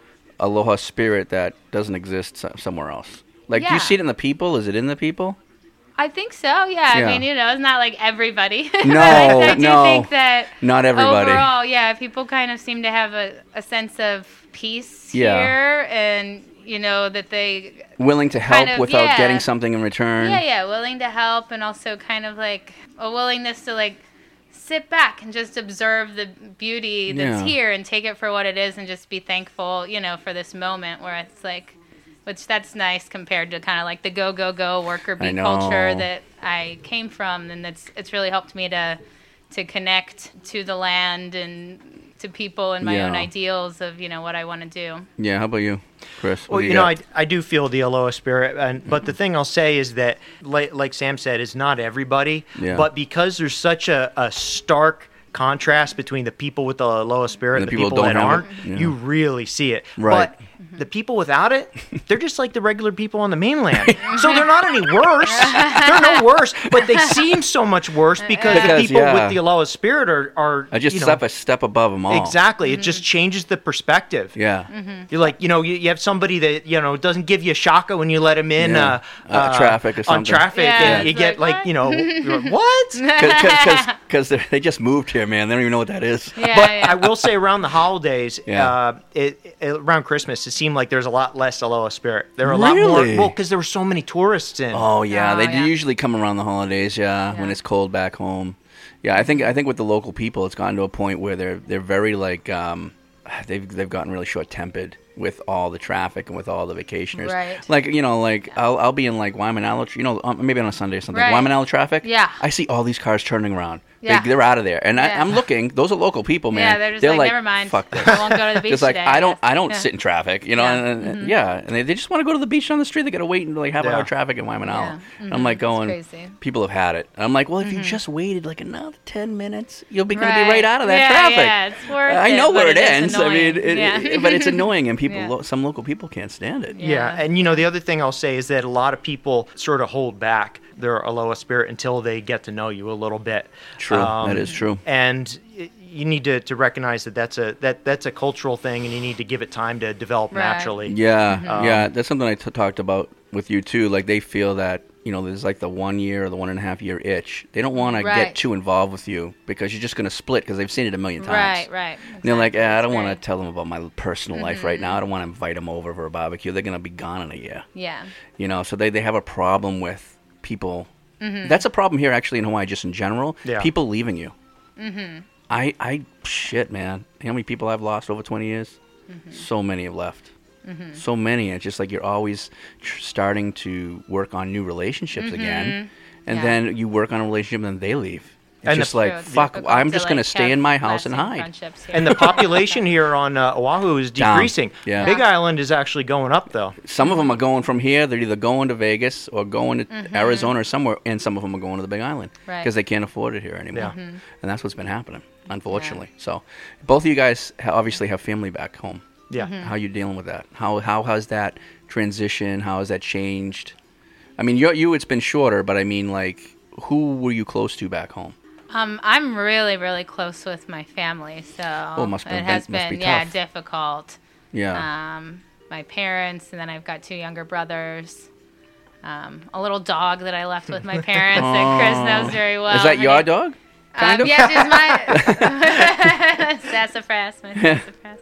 S4: aloha spirit that doesn't exist somewhere else? Like, do you see it in the people? Is it in the people?
S5: I think so yeah,
S4: Yeah.
S5: i mean you know it's not like everybody
S4: No,
S5: I do
S4: no,
S5: think that
S4: not everybody.
S5: overall yeah people kind of seem to have a, a sense of peace
S4: Yeah.
S5: here and you know that they
S4: Willing to help
S5: kind of-
S4: without
S5: yeah.
S4: getting something in return.
S5: Yeah, yeah, willing to help and also kind of like a willingness to like sit back and just observe the beauty that's
S4: Yeah.
S5: here and take it for what it is and just be thankful, you know, for this moment where it's like which that's nice compared to kind of like the go go go worker bee culture that I came from and that's it's really helped me to to connect to the land and to people and my own ideals of, you know, what I want to do.
S4: Yeah, how about you, Chris? What
S1: Well,
S4: do
S1: you know. I, I do feel the Aloha spirit, and mm-hmm. but the thing I'll say is that, like, like Sam said, it's not everybody.
S4: Yeah.
S1: But because there's such a, a stark contrast between the people with the Aloha spirit and,
S4: And the
S1: the
S4: people
S1: people, that aren't,
S4: yeah.
S1: you really see it.
S4: Right.
S1: But the people without it, they're just like the regular people on the mainland. so they're not any worse. they're no worse, but they seem so much worse because,
S4: Because,
S1: the people
S4: yeah.
S1: with the Aloha spirit are are
S4: I just
S1: you know,
S4: step a step above them all.
S1: Exactly. It just changes the perspective.
S4: Yeah.
S1: You're like, you know, you, you have somebody that, you know, doesn't give you a shaka when you let him in
S4: Yeah.
S1: uh,
S4: Uh, traffic or
S1: on
S4: something.
S1: traffic.
S5: Yeah,
S1: and you
S5: it's
S1: get
S5: like,
S1: like, you know, you're like, what?
S4: Because they just moved here, man. They don't even know what that is.
S5: Yeah,
S1: but
S5: yeah.
S1: I will say around the holidays,
S4: Yeah.
S1: uh, it, it, around Christmas, it seemed like there's a lot less Aloha spirit. There are a lot more, well, because there were so many tourists in.
S4: Oh yeah,
S5: Oh,
S4: they do
S5: yeah.
S4: usually come around the holidays. Yeah, when it's cold back home. Yeah, I think I think with the local people, it's gotten to a point where they're they're very like um, they've they've gotten really short tempered with all the traffic and with all the vacationers.
S5: Right.
S4: Like you know, like I'll I'll be in like Waimanalo, you know, um, maybe on a Sunday or something.
S5: Right.
S4: Waimanalo traffic.
S5: Yeah.
S4: I see all these cars turning around.
S5: Yeah.
S4: They, are out of there, and I,
S5: Yeah.
S4: I'm looking. Those are local people, man.
S5: Yeah, they're just like, "Never mind.
S4: Fuck this.
S5: I won't go to the beach
S4: Just like
S5: today,
S4: I
S5: I
S4: don't.
S5: guess."
S4: I don't
S5: Yeah.
S4: sit in traffic, you know.
S5: Yeah.
S4: And, and-
S5: Mhm.
S4: yeah, and they, they just want to go to the beach on the street. They got to wait until like half an
S1: Yeah.
S4: hour traffic in Wyman
S5: Yeah.
S4: And I'm like going.
S5: crazy.
S4: People have had it. And I'm like, well, if you
S5: Mhm.
S4: just waited like another ten minutes, you'll be going to be
S5: Right.
S4: right out of that
S5: Yeah,
S4: traffic.
S5: yeah, it's worth
S4: I
S5: it,
S4: know where it,
S5: it is
S4: ends. I mean, it,
S5: Yeah.
S4: but it's annoying, and people, lo- some local people can't stand it.
S1: Yeah. and you know the other thing I'll say is that a lot of people sort of hold back their Aloha spirit until they get to know you a little bit. Um,
S4: True. That is true.
S1: And you need to, to recognize that that's a that that's a cultural thing, and you need to give it time to develop
S5: Right.
S1: naturally.
S4: Yeah,
S1: Um,
S4: yeah, that's something I t- talked about with you too. Like they feel that you know there's like the one year or the one and a half year itch. They don't want to get too involved with you because you're just going to split because they've seen it a million times.
S5: Right, right.
S4: And they're like, eh, I don't want
S5: right.
S4: to tell them about my personal life right now. I don't want to invite them over for a barbecue. They're going to be gone in a year.
S5: Yeah.
S4: You know, so they, they have a problem with people.
S5: Mhm.
S4: That's a problem here actually in Hawaii, just in general.
S1: Yeah.
S4: People leaving you.
S5: Mhm.
S4: I, I, shit, man. How many people I've lost over 20 years?
S5: Mm-hmm.
S4: So many have left.
S5: Mhm.
S4: So many. It's just like you're always tr- starting to work on new relationships again.
S5: Mhm.
S4: And
S5: Yeah.
S4: then you work on a relationship and then they leave. It's
S1: And the-
S4: just like,
S5: True,
S4: fuck,
S5: difficult
S4: I'm
S5: to,
S4: just going to stay in my house and hide.
S1: And the population here on uh, Oahu is
S4: Down.
S1: decreasing.
S4: Yeah.
S1: Big Island is actually going up though.
S4: Some of them are going from here. They're either going to Vegas or going to
S5: Mhm.
S4: Arizona or somewhere, and some of them are going to the Big Island
S5: Right.
S4: because they can't afford it here anymore.
S1: Yeah.
S5: Mhm.
S4: And that's what's been happening, unfortunately. So, both of you guys obviously have family back home.
S1: Yeah.
S5: Mhm.
S4: How you dealing with that? How how has that transition? How has that changed? I mean, you you it's been shorter, but I mean, like, who were you close to back home?
S5: Um, I'm really, really close with my family, so
S4: Oh, be-
S5: it has
S4: must be
S5: been, yeah, difficult.
S4: Yeah.
S5: Um, my parents, and then I've got two younger brothers. Um, a little dog that I left with my parents that Chris knows very well.
S4: Is that your dog? Kind
S5: um,
S4: of?
S5: Yes, it's my sassafras, my sassafras.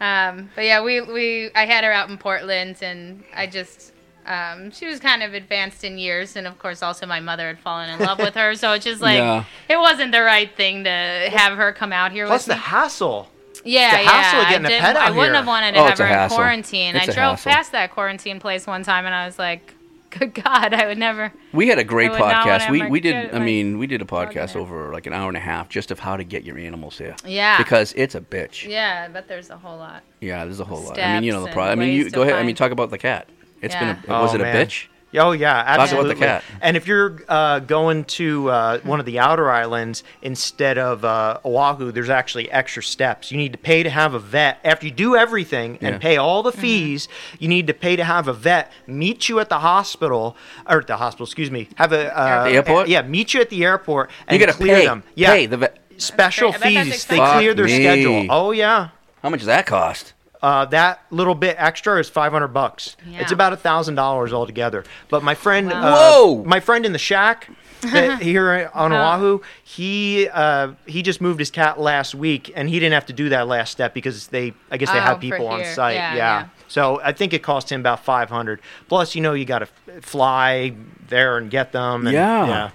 S5: Um, but yeah, we, we I had her out in Portland, and I just um, she was kind of advanced in years, and of course also my mother had fallen in love with her, so it's just like
S4: Yeah.
S5: it wasn't the right thing to have her come out here
S1: Plus
S5: with
S1: the
S5: me.
S1: hassle.
S5: Yeah,
S1: the hassle
S5: yeah.
S1: of getting
S5: I
S1: a
S5: did-
S1: pet out
S5: I wouldn't
S1: here.
S5: have wanted to
S4: Oh,
S5: have
S4: it's a
S5: her in quarantine.
S4: It's
S5: I
S4: a
S5: drove
S4: hassle.
S5: past that quarantine place one time, and I was like, "Good God, I would never."
S4: We had a great
S5: I would not
S4: podcast. We we did.
S5: kid-
S4: I mean, we did a podcast over like an hour and a half just of how to get your animals here.
S5: Yeah.
S4: Because it's a bitch.
S5: Yeah, but there's a whole lot.
S4: Yeah, there's a whole lot. I mean, you know the problem. I mean, you go
S5: to
S4: ahead. I mean, talk about the cat. It's
S5: Yeah.
S4: been a. Was
S1: Oh,
S4: it a
S1: man.
S4: bitch?
S1: Oh yeah,
S4: Talk about the
S1: absolutely.
S4: cat.
S1: And if you're uh, going to uh, one of the outer islands instead of uh, Oahu, there's actually extra steps. You need to pay to have a vet after you do everything and
S4: Yeah.
S1: pay all the fees. You need to pay to have a vet meet you at the hospital or at the hospital. Excuse me. Have a uh,
S4: The airport?
S1: Yeah, meet you at the airport and
S4: You gotta
S1: clear
S4: pay.
S1: them. Yeah,
S4: Pay the vet.
S1: special
S5: That's great. I bet that's
S1: fees. They
S4: expensive.
S1: clear their
S4: me.
S1: schedule. Oh yeah.
S4: How much does that cost?
S1: Uh, that little bit extra is five hundred bucks.
S5: Yeah.
S1: It's about a thousand dollars altogether. But my friend,
S5: Wow.
S1: uh,
S4: Whoa!
S1: my friend in the shack here on
S5: Oh.
S1: Oahu, he uh, he just moved his cat last week, and he didn't have to do that last step because they, I guess they
S5: Oh,
S1: have people on
S5: here.
S1: site.
S5: Yeah,
S1: Yeah,
S5: yeah.
S1: So I think it cost him about five hundred. Plus, you know, you got to fly there and get them. And,
S4: Yeah.
S1: yeah.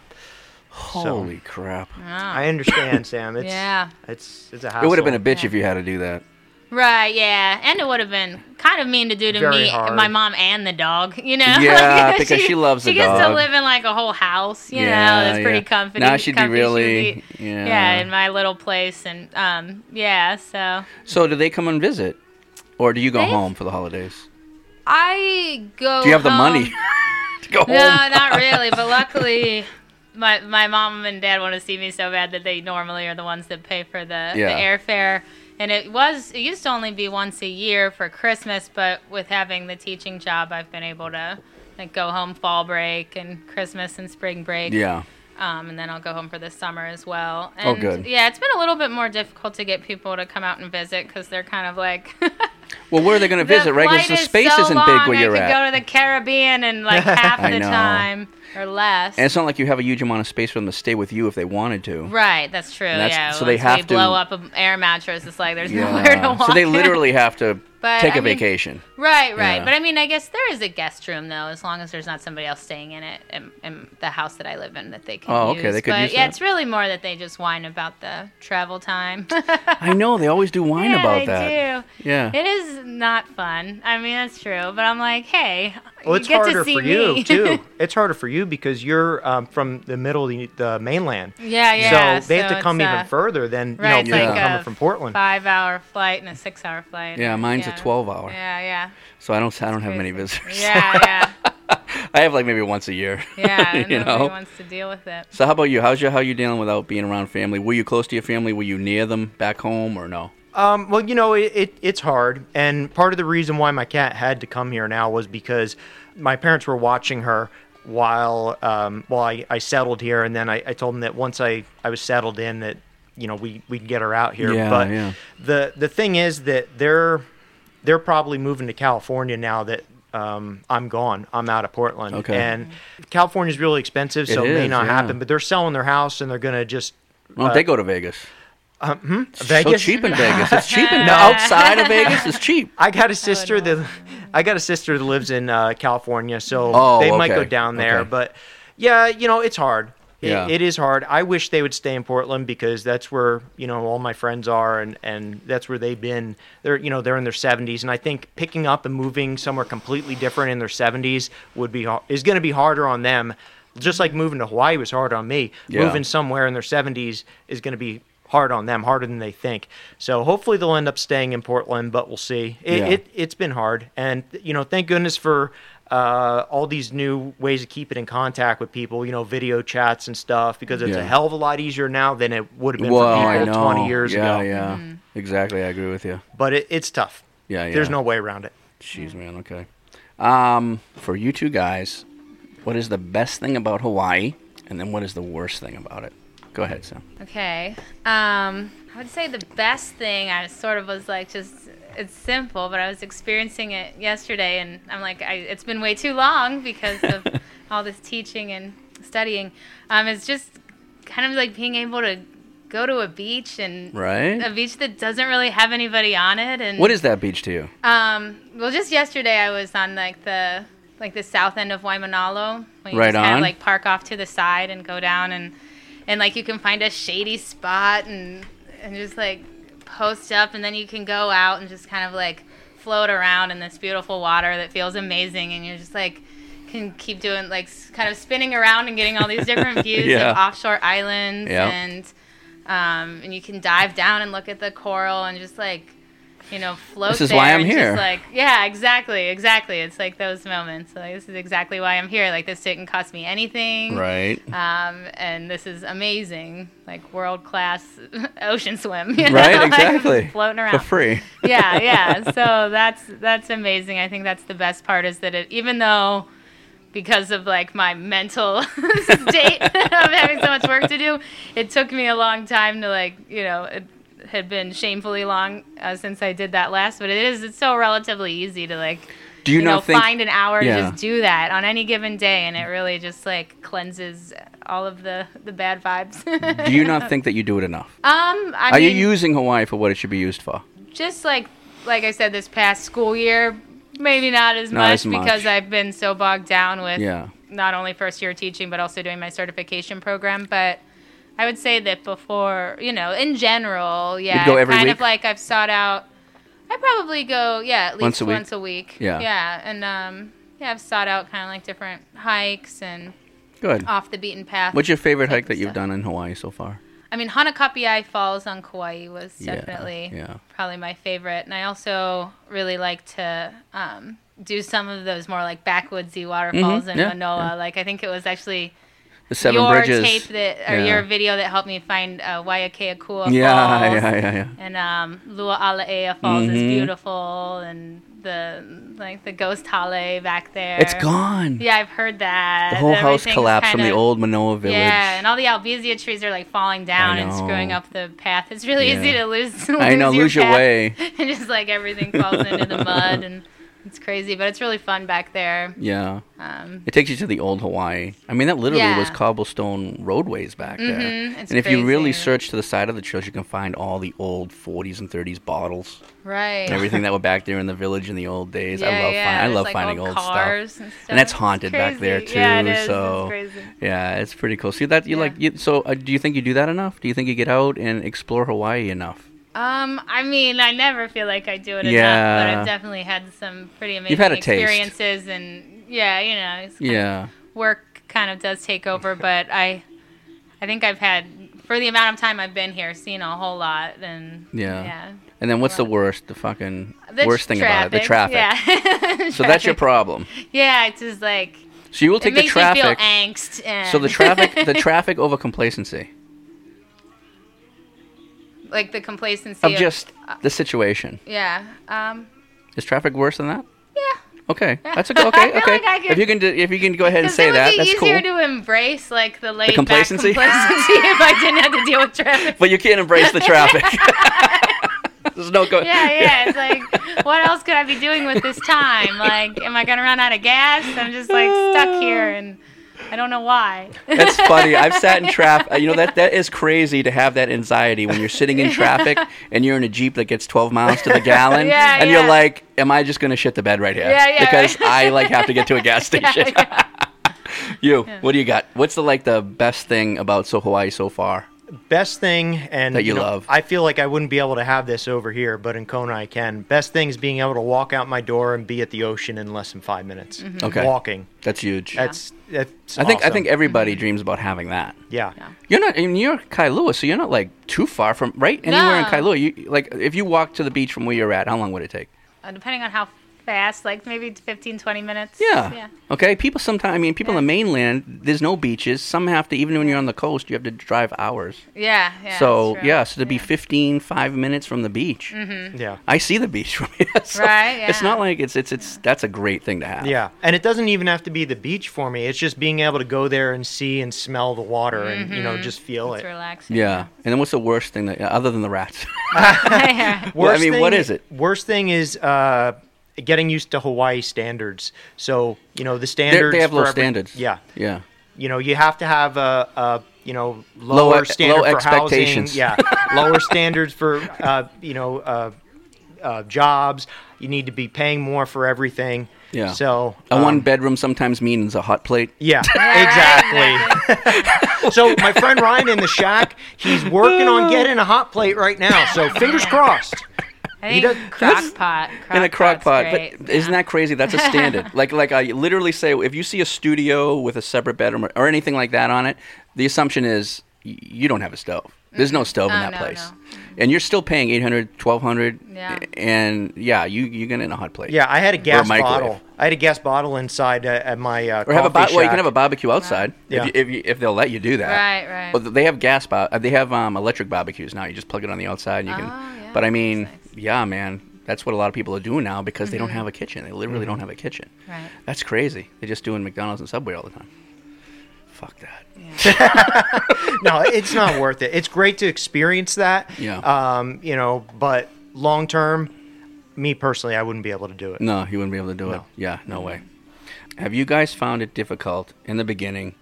S4: Holy crap!
S1: I understand, Sam. It's,
S5: Yeah.
S1: It's it's a hassle.
S4: It would have been a bitch if you had to do that.
S5: Right, yeah, and it would have been kind of mean to do to
S1: Very
S5: me,
S1: hard.
S5: my mom, and the dog. You know,
S4: Yeah,
S5: Like,
S4: because she loves the
S5: She gets to live in like a whole house. You
S4: Yeah,
S5: know, pretty
S4: yeah.
S5: comfy.
S4: Now she'd be
S5: comfy.
S4: really-
S5: be-
S4: yeah.
S5: yeah, in my little place, and um, yeah. So
S4: So, do they come and visit, or do you go
S5: They-
S4: home for the holidays?
S5: I go.
S4: Do you have the money to go
S5: No,
S4: home?
S5: No, not really. But luckily, my my mom and dad want to see me so bad that they normally are the ones that pay for the, the airfare. And it was it used to only be once a year for Christmas, but with having the teaching job, I've been able to like go home fall break and Christmas and spring break.
S4: Yeah.
S5: Um, and then I'll go home for the summer as well.
S4: Oh,
S5: And
S4: good.
S5: Yeah, it's been a little bit more difficult to get people to come out and visit because they're kind of like.
S4: Well, where are they going to visit? Right, because the space
S5: so
S4: isn't
S5: long,
S4: big where
S5: I
S4: you're at.
S5: go to the Caribbean in like half the time or less.
S4: And it's not like you have a huge amount of space for them to stay with you if they wanted to.
S5: Right, that's true.
S4: And that's-
S5: yeah,
S4: so they have to-
S5: blow up an air mattress. It's like there's nowhere to
S4: Yeah.
S5: walk.
S4: So they literally have to
S5: But,
S4: take a
S5: I mean-
S4: vacation.
S5: Right, right.
S4: Yeah.
S5: But I mean, I guess there is a guest room though, as long as there's not somebody else staying in it in, in the house that I live in that they can
S4: Oh,
S5: use.
S4: okay, they could
S5: but
S4: use
S5: yeah,
S4: that.
S5: it's really more that they just whine about the travel time.
S4: I know they always do whine
S5: yeah,
S4: about
S5: they
S4: that.
S5: do.
S4: Yeah.
S5: It is not fun. I mean, that's true. But I'm like, hey,
S1: Well, it's
S5: get to
S1: harder
S5: see
S1: for you
S5: me.
S1: too. It's harder for you because you're um, from the middle of the, the mainland.
S5: Yeah, yeah,
S1: So they have to come even
S5: uh,
S1: further than you
S5: right,
S1: know
S5: it's
S1: people
S5: like
S1: coming from Portland.
S5: Five-hour flight and a six-hour flight.
S4: Yeah, mine's a 12 hour.
S5: Yeah, yeah.
S4: So I don't I don't have many visitors.
S5: Yeah, yeah.
S4: I have like maybe once a year.
S5: Yeah,
S4: you
S5: nobody
S4: know.
S5: wants to deal with it.
S4: So how about you? How's your how are you dealing without being around family? Were you close to your family? Were you near them back home or no?
S1: Um, well, you know, it, it, it's hard. And part of the reason why my cat had to come here now was because my parents were watching her while um, while I, I settled here. And then I, I told them that once I, I was settled in that, you know, we, we'd get her out here.
S4: Yeah,
S1: but
S4: yeah.
S1: the the thing is that they're they're probably moving to California now that um, I'm gone. I'm out of Portland.
S4: Okay.
S1: And California's really expensive, so
S4: It
S1: it, may not
S4: yeah.
S1: happen. But they're selling their house and they're going to just.
S4: Well,
S1: uh,
S4: they go to Vegas.
S1: Um, hmm?
S4: So
S1: Vegas?
S4: cheap in Vegas. It's cheap in outside of Vegas. It's cheap.
S1: I got a sister that I got a sister that lives in uh, California, so
S4: Oh,
S1: they might go down there.
S4: Okay.
S1: But yeah, you know, it's hard. It,
S4: Yeah.
S1: it is hard. I wish they would stay in Portland because that's where you know all my friends are, and, and that's where they've been. They're you know they're in their 70s, and I think picking up and moving somewhere completely different in their 70s would be har- is going to be harder on them. Just like moving to Hawaii was hard on me.
S4: Yeah.
S1: Moving somewhere in their 70s is going to be hard on them, harder than they think. So hopefully they'll end up staying in Portland, but we'll see. It,
S4: Yeah.
S1: it it's been hard, and you know, thank goodness for uh, all these new ways of keeping in contact with people. You know, video chats and stuff, because it's
S4: Yeah.
S1: a hell of a lot easier now than it would have been
S4: Well,
S1: for people 20 years
S4: yeah,
S1: ago.
S4: Yeah, Exactly. I agree with you.
S1: But it, it's tough.
S4: Yeah, yeah.
S1: There's no way around it.
S4: Jeez, man. Okay. Um, for you two guys, what is the best thing about Hawaii, and then what is the worst thing about it? Go ahead, Sam.
S5: Okay. Um, I would say the best thing I sort of was like just it's simple, but I was experiencing it yesterday, and I'm like, I, it's been way too long because of all this teaching and studying. Um, it's just kind of like being able to go to a beach and
S4: Right.
S5: a beach that doesn't really have anybody on it, and
S4: What is that beach to you?
S5: um, well, just yesterday I was on like the like the south end of Waimanalo. When you
S4: Right
S5: just kind of like park off to the side and go down and and like you can find a shady spot and and just like post up and then you can go out and just kind of like float around in this beautiful water that feels amazing and you're just like can keep doing like kind of spinning around and getting all these different views
S4: Yeah.
S5: of offshore islands
S4: Yeah.
S5: and um, and you can dive down and look at the coral and just like you know float
S4: This is why I'm here.
S5: like yeah exactly exactly it's like those moments like this is exactly why i'm here like this didn't cost me anything
S4: Right.
S5: um, and this is amazing like world class ocean swim you know?
S4: Right,
S5: Like,
S4: exactly.
S5: floating around
S4: For free.
S5: yeah yeah so that's that's amazing i think that's the best part is that it even though because of like my mental state of having so much work to do it took me a long time to like you know had been shamefully long uh, since i did that last but it is it's so relatively easy to like
S4: Do you
S5: know
S4: not think-
S5: find an hour
S4: Yeah.
S5: to just do that on any given day and it really just like cleanses all of the the bad vibes
S4: Do you not think that you do it enough?
S5: um i
S4: Are
S5: mean
S4: you using Hawaii for what it should be used for?
S5: just like like I said this past school year, maybe not as
S4: Not
S5: much
S4: as much.
S5: because I've been so bogged down with
S4: Yeah.
S5: not only first year teaching but also doing my certification program. But I would say that before, you know, in general, yeah,
S4: go every
S5: kind
S4: week?
S5: of like I've sought out. I probably go, yeah, at least
S4: Once a week?
S5: once a week.
S4: Yeah.
S5: yeah, and um, yeah, I've sought out kind of like different hikes and
S4: Good.
S5: off the beaten path.
S4: What's your favorite hike that you've done in Hawaii so far?
S5: I mean, Hanakapiai Falls on Kauai was definitely
S4: yeah.
S5: probably my favorite, and I also really like to um, do some of those more like backwoodsy waterfalls
S4: Mhm,
S5: in
S4: yeah,
S5: Manoa.
S4: yeah.
S5: Like I think it was actually
S4: The Seven
S5: your
S4: Bridges.
S5: tape that or
S4: Yeah.
S5: your video that helped me find uh, Waiakeakua
S4: Yeah,
S5: Falls.
S4: yeah, yeah, yeah.
S5: And um, Lua'alaea Falls is
S4: Mhm.
S5: beautiful, and the like the ghost hale back there.
S4: It's gone.
S5: Yeah, I've heard that.
S4: The whole house collapsed from
S5: kind
S4: the old Manoa village.
S5: yeah, and all the albizia trees are like falling down and screwing up the path. It's really
S4: Yeah.
S5: easy to lose.
S4: I know, lose your way.
S5: and just like everything falls into the mud, and it's crazy, but it's really fun back there.
S4: Yeah.
S5: Um,
S4: it takes you to the old Hawaii. I mean, that literally was cobblestone roadways back there.
S5: Mhm, it's
S4: and if you really search to the side of the trails, you can find all the old 40s and 30s bottles.
S5: Right.
S4: And everything that were back there in the village in the old days. I love,
S5: yeah,
S4: find, I love
S5: like,
S4: finding
S5: old
S4: old,
S5: cars
S4: stuff.
S5: and stuff.
S4: that's haunted back there too.
S5: Yeah, it is. It's
S4: So
S5: crazy.
S4: yeah, it's pretty cool. See that you like you, so uh, do you think you do that enough? Do you think you get out and explore Hawaii enough?
S5: Um, I mean, I never feel like I do it enough, but I've definitely had some pretty amazing
S4: You've had a taste.
S5: experiences, and yeah, you know, it's kind of-
S4: Yeah.
S5: work kind of does take over, but I, I think I've had for the amount of time I've been here, seen a whole lot, and
S4: Yeah.
S5: yeah.
S4: And then what's the worst? The fucking
S5: The
S4: worst thing about it, the traffic.
S5: Yeah.
S4: So that's your problem.
S5: Yeah, it's just like.
S4: So you will take the
S5: makes me feel
S4: traffic.
S5: angst. And
S4: So the traffic, the traffic over complacency
S5: like the complacency
S4: of just the situation.
S5: Yeah. Um.
S4: Is traffic worse than that?
S5: Yeah.
S4: Okay, that's a go.
S5: I
S4: Okay,
S5: feel
S4: okay.
S5: like I could-
S4: if you can, do, if you can go ahead and say
S5: it would
S4: that,
S5: be
S4: that's
S5: easier
S4: cool.
S5: to embrace like the laid
S4: complacency?
S5: back complacency if I didn't have to deal with traffic.
S4: But you can't embrace the traffic. There's no go.
S5: Yeah, yeah. It's like, what else could I be doing with this time? Like, am I gonna run out of gas? I'm just like stuck here, and I don't know why.
S4: That's funny. I've sat in traffic. Uh, you know that that is crazy to have that anxiety when you're sitting in traffic and you're in a jeep that gets 12 miles to the gallon,
S5: Yeah,
S4: and
S5: yeah.
S4: you're like, "Am I just gonna shit the bed right here?"
S5: Yeah, yeah,
S4: Because
S5: right.
S4: I like have to get to a gas station. you, what do you got? What's the like the best thing about So Hawaii so far?
S1: Best thing, and
S4: That you
S1: know,
S4: love.
S1: I feel like I wouldn't be able to have this over here, but in Kona I can. Best thing is being able to walk out my door and be at the ocean in less than five minutes.
S5: Mm-hmm.
S4: Okay,
S1: walking.
S4: That's huge.
S1: That's that's.
S4: I think I think everybody dreams about having that.
S1: Yeah.
S4: You're not. I mean, you're Kailua, so you're not like too far from right anywhere in
S5: No.
S4: Kailua. You like if you walk to the beach from where you're at, how long would it take?
S5: Uh, depending on how fast, like maybe 15, 20 minutes.
S4: Yeah.
S5: Yeah.
S4: Okay. People sometimes. I mean, people in the mainland. There's no beaches. Some have to. Even when you're on the coast, you have to drive hours.
S5: Yeah. Yeah.
S4: so yeah. So to be 15, five minutes from the beach.
S5: Mhm.
S1: Yeah.
S4: I see the beach from here. so
S5: Right,
S4: It's not like it's it's it's. That's a great thing to have.
S1: Yeah, and it doesn't even have to be the beach for me. It's just being able to go there and see and smell the water and you know
S5: Mhm.
S1: just feel it.
S5: It's
S1: it.
S5: relaxing.
S4: Yeah. And then what's the worst thing that other than the rats?
S5: Yeah.
S4: Well, I mean, what
S1: thing-
S4: is it?
S1: Worst thing is uh, getting used to Hawaii standards. So you know the
S4: They're-
S1: standards.
S4: they have low
S1: every-
S4: standards.
S1: Yeah,
S4: Yeah.
S1: you know you have to have a, a you know lower
S4: low
S1: standard for
S4: expectations.
S1: housing. Yeah, lower standards for uh, you know uh, uh, jobs. You need to be paying more for everything.
S4: Yeah.
S1: So
S4: A
S1: um,
S4: one bedroom sometimes means a hot plate.
S1: Yeah, exactly. so my friend Ryan in the shack, he's working on getting a hot plate right now. So fingers crossed.
S5: I
S1: He
S5: think crock pot.
S4: in a crock pot.
S5: great.
S4: But isn't that crazy? That's a standard. like like I literally say, if you see a studio with a separate bedroom or, or anything like that on it, the assumption is y- you don't have a stove. There's no stove in
S5: Oh,
S4: that
S5: no,
S4: place, and you're still paying 800 1200
S5: Yeah.
S4: and yeah, you you get in a hot plate.
S1: Yeah, I had a gas
S4: microwave.
S1: bottle. I had a gas bottle inside uh, at my uh,
S4: Or have a
S1: coffee
S4: bar- well, you can have a barbecue outside
S1: Yeah.
S4: if, you, if, you, if they'll let you do that.
S5: Right, right.
S4: Well, they have gas. Bar- uh, they have um, electric barbecues now. You just plug it on the outside. and You can.
S5: Oh, yeah,
S4: but I mean, yeah, man, that's what a lot of people are doing now because they don't
S5: Mhm.
S4: have a kitchen. They literally
S1: Mm-hmm.
S4: don't have a kitchen.
S5: Right.
S4: That's crazy. They're just doing McDonald's and Subway all the time. Fuck that.
S1: no, it's not worth it. It's great to experience that.
S4: Yeah.
S1: Um, you know, but long term, me personally, I wouldn't be able to do it.
S4: No, you wouldn't be able to do it. Yeah, no way. Have you guys found it difficult in the beginning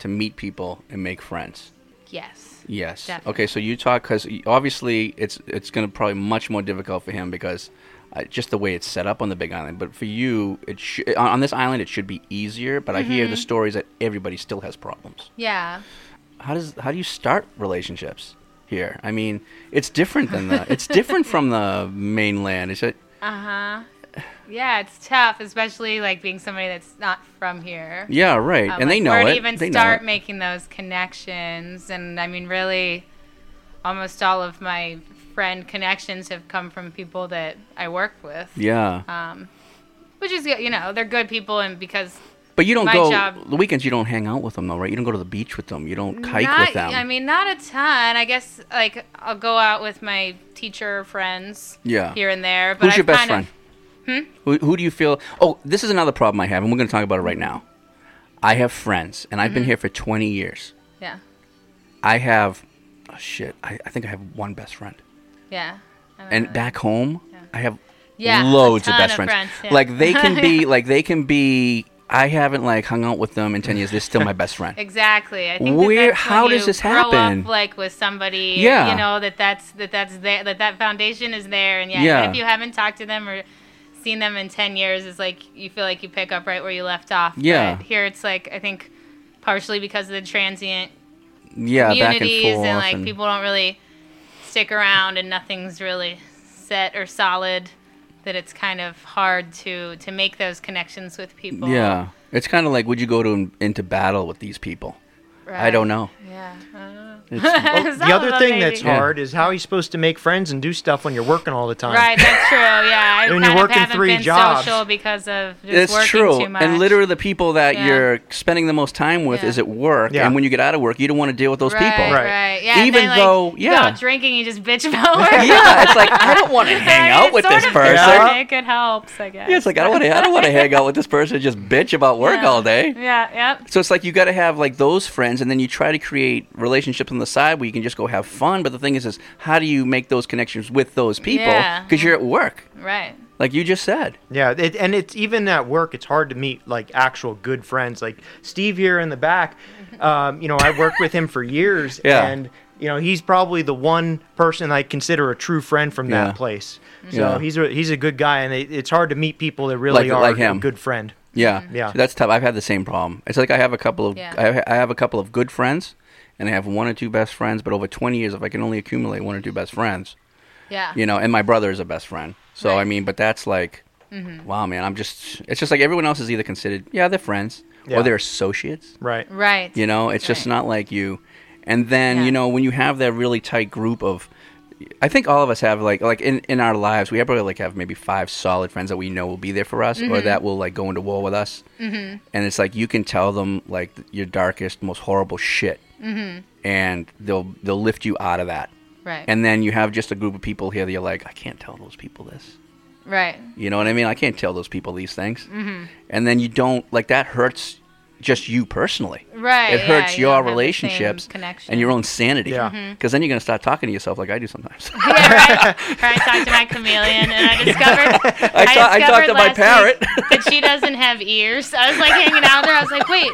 S4: to meet people and make friends?
S5: Yes.
S4: Yes.
S5: Definitely.
S4: Okay, so you talk because obviously it's it's going to probably much more difficult for him because uh, just the way it's set up on the Big Island. But for you, it sh- on this island it should be easier. But I hear the
S5: Mhm.
S4: stories that everybody still has problems.
S5: Yeah.
S4: How does how do you start relationships here? I mean, it's different than the it's different from the mainland. Is it?
S5: Uh huh. Yeah, it's tough, especially like being somebody that's not from here.
S4: Yeah, right.
S5: Um,
S4: And they know
S5: where to
S4: it.
S5: even
S4: They
S5: start making those connections, and I mean, really, almost all of my friend connections have come from people that I work with.
S4: Yeah.
S5: Um, which is you know they're good people, and because
S4: But you don't go
S5: job
S4: the weekends. You don't hang out with them though, right? You don't go to the beach with them. You don't hike
S5: not,
S4: with them.
S5: I mean, not a ton. I guess like I'll go out with my teacher friends.
S4: Yeah.
S5: Here and there. But
S4: Who's your
S5: I've
S4: best
S5: kind
S4: friend?
S5: Of, hmm?
S4: Who, who do you feel? Oh, this is another problem I have, and we're going to talk about it right now. I have friends, and I've been
S5: Mhm.
S4: here for 20 years.
S5: Yeah.
S4: I have, oh shit, I, I think I have one best friend.
S5: Yeah. I
S4: And back home, I have
S5: Yeah, a
S4: loads of
S5: ton
S4: best
S5: of
S4: friends.
S5: friends, yeah.
S4: Like they can be, like they can be. I haven't like hung out with them in 10 years. They're still my best friend.
S5: Exactly. I think
S4: Where-
S5: that that's
S4: how
S5: when
S4: does
S5: you
S4: this
S5: grow
S4: happen?
S5: Up, like with somebody,
S4: Yeah.
S5: you know that that's that that's there, that that foundation is there, and yeah,
S4: Yeah.
S5: even if you haven't talked to them or seen them in ten years, is like you feel like you pick up right where you left off.
S4: Yeah.
S5: But here it's like I think partially because of the transient
S4: Yeah, back and
S5: communities
S4: forth.
S5: and like
S4: and-
S5: people don't really stick around and nothing's really set or solid. that it's kind of hard to to make those connections with people.
S4: Yeah, it's kind of like would you go to into battle with these people? I don't know.
S5: Yeah. I don't know.
S4: It's-
S1: the other thing
S5: maybe.
S1: that's
S4: Yeah.
S1: hard is how are you supposed to make friends and do stuff when you're working all the time.
S5: Right, that's true. Yeah, I
S1: When
S5: kind
S1: you're
S5: of
S1: working
S5: haven't
S1: three
S5: been
S1: jobs.
S5: social because of just
S4: It's
S5: working
S4: true,
S5: too much.
S4: and literally the people that
S5: Yeah.
S4: you're spending the most time with
S5: Yeah.
S4: is at work,
S1: Yeah.
S4: and when you get out of work, you don't want to deal with those
S5: right,
S4: people.
S5: Right, Right. Yeah. and
S4: Even
S5: then, like,
S4: though,
S5: you go
S4: yeah.
S5: out drinking, you just bitch about work.
S4: yeah, it's like I don't want to hang
S5: I
S4: out with this person.
S5: ironic, It helps, I guess.
S4: Yeah, it's like I don't want to. I don't want to hang out with this person and just bitch about work all day.
S5: Yeah. Yep.
S4: So it's like you got to have like those friends, and then you try to create relationships on the side where you can just go have fun. But the thing is, is how do you make those connections with those people?
S5: Yeah.
S4: Because you're at work,
S5: Right.
S4: like you just said.
S1: Yeah, it, and it's even at work. It's hard to meet like actual good friends. Like Steve here in the back, um, you know, I worked with him for years,
S4: Yeah.
S1: and you know, he's probably the one person I consider a true friend from
S4: Yeah.
S1: that place. So
S4: Yeah.
S1: he's a he's a good guy, and it, it's hard to meet people that really
S4: Like-
S1: are
S4: like
S1: a
S4: him.
S1: good friend.
S4: Yeah,
S1: Yeah.
S4: So that's tough. I've had the same problem. It's like I have a couple of
S5: Yeah.
S4: I, have, I have a couple of good friends, and I have one or two best friends. But over 20 years, if I can only accumulate one or two best friends,
S5: Yeah.
S4: you know, and my brother is a best friend. So I mean, but that's like,
S5: Mhm.
S4: wow, man. I'm just. It's just like everyone else is either considered, yeah, they're friends,
S1: Yeah.
S4: or they're associates.
S1: Right.
S5: Right.
S4: You know, it's just not like you. And then you know when you have that really tight group of, I think all of us have like like in in our lives we have probably like have maybe five solid friends that we know will be there for us or
S5: Mhm.
S4: that will like go into war with us.
S5: Mhm.
S4: And it's like you can tell them like your darkest, most horrible shit,
S5: Mhm.
S4: and they'll they'll lift you out of that.
S5: Right.
S4: And then you have just a group of people here that you're like, I can't tell those people this.
S5: Right.
S4: You know what I mean? I can't tell those people these things.
S5: Mhm.
S4: And then you don't like that hurts just you personally.
S5: Right,
S4: It hurts
S5: you
S4: your
S5: don't have the same
S4: relationships
S5: connection.
S4: and your own sanity.
S5: Yeah. Mhm.
S4: Because then you're gonna start talking to yourself like I do sometimes.
S5: Or I talked to my chameleon, and I discovered
S4: I ta- I
S5: discovered
S4: talked to my parrot.
S5: week that she doesn't have ears. I was like hanging out there. I was like, wait,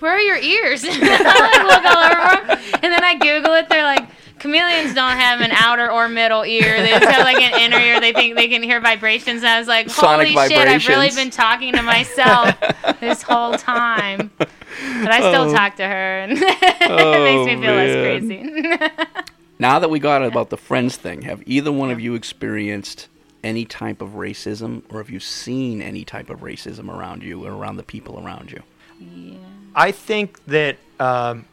S5: where are your ears? I like look all over 'em. and then I Google it. They're like. Chameleons don't have an outer or middle ear. They just have like an inner ear. They think they can hear vibrations. And I was like,
S4: Sonic
S5: holy shit, I've really been talking to myself this whole time. But I still
S4: Oh.
S5: talk to her, and it makes me feel less
S4: oh,
S5: crazy.
S4: now that we got about the friends thing, have either one of you experienced any type of racism, or have you seen any type of racism around you or around the people around you?
S1: I think that. Um,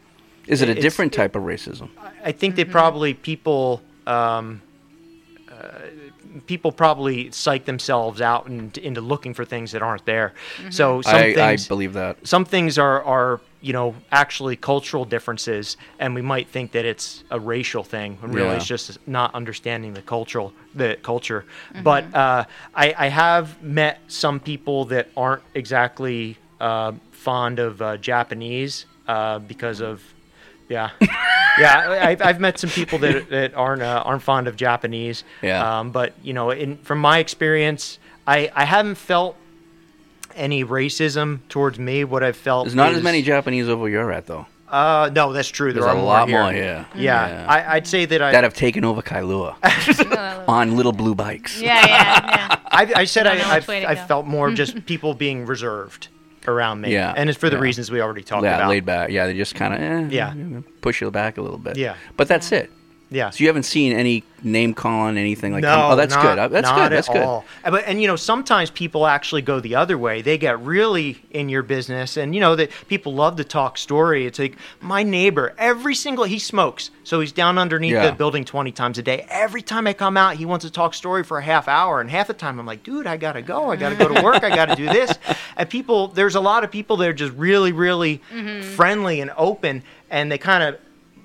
S4: Is it a different type of racism?
S1: I think they probably people um, uh, people probably psych themselves out and, into looking for things that aren't there. So some
S4: I, I believe that.
S1: some things are are you know actually cultural differences, and we might think that it's a racial thing when really
S4: Yeah.
S1: it's just not understanding the cultural the culture. But uh, I, I have met some people that aren't exactly uh, fond of uh, Japanese uh, because of yeah. yeah, I've, I've met some people that, that aren't uh, aren't fond of Japanese.
S4: Yeah.
S1: Um, but you know, in from my experience, I, I haven't felt any racism towards me. What I've felt
S4: There's not as many Japanese over where you're at, though.
S1: Uh, no, that's true. There
S4: There's
S1: are
S4: a
S1: more
S4: lot
S1: here.
S4: more here.
S1: Yeah,
S4: Yeah.
S1: I, I'd say that I
S4: that have taken over Kailua on little blue bikes.
S5: yeah, yeah, yeah.
S1: I, I said I, I've,
S5: which way to
S1: I've felt more just people being reserved around me.
S4: Yeah,
S1: and it's for the
S4: yeah.
S1: reasons we already talked
S4: yeah,
S1: about.
S4: laid back. Yeah, they just kind of eh,
S1: Yeah.
S4: push you back a little bit.
S1: Yeah.
S4: but that's it.
S1: Yeah.
S4: So you haven't seen any name calling, anything like
S1: no,
S4: that. Oh, that's
S1: not-
S4: good. Uh, That's
S1: not
S4: good.
S1: at
S4: That's good.
S1: all. But and you know sometimes people actually go the other way. They get really in your business, and you know that people love to talk story. It's like my neighbor. Every single he smokes, so he's down underneath
S4: Yeah.
S1: the building twenty times a day. Every time I come out, he wants to talk story for a half hour, and half the time I'm like, dude, I gotta go. I gotta go to work. I gotta do this. And people, there's a lot of people that are just really, really friendly and open, and they kind of.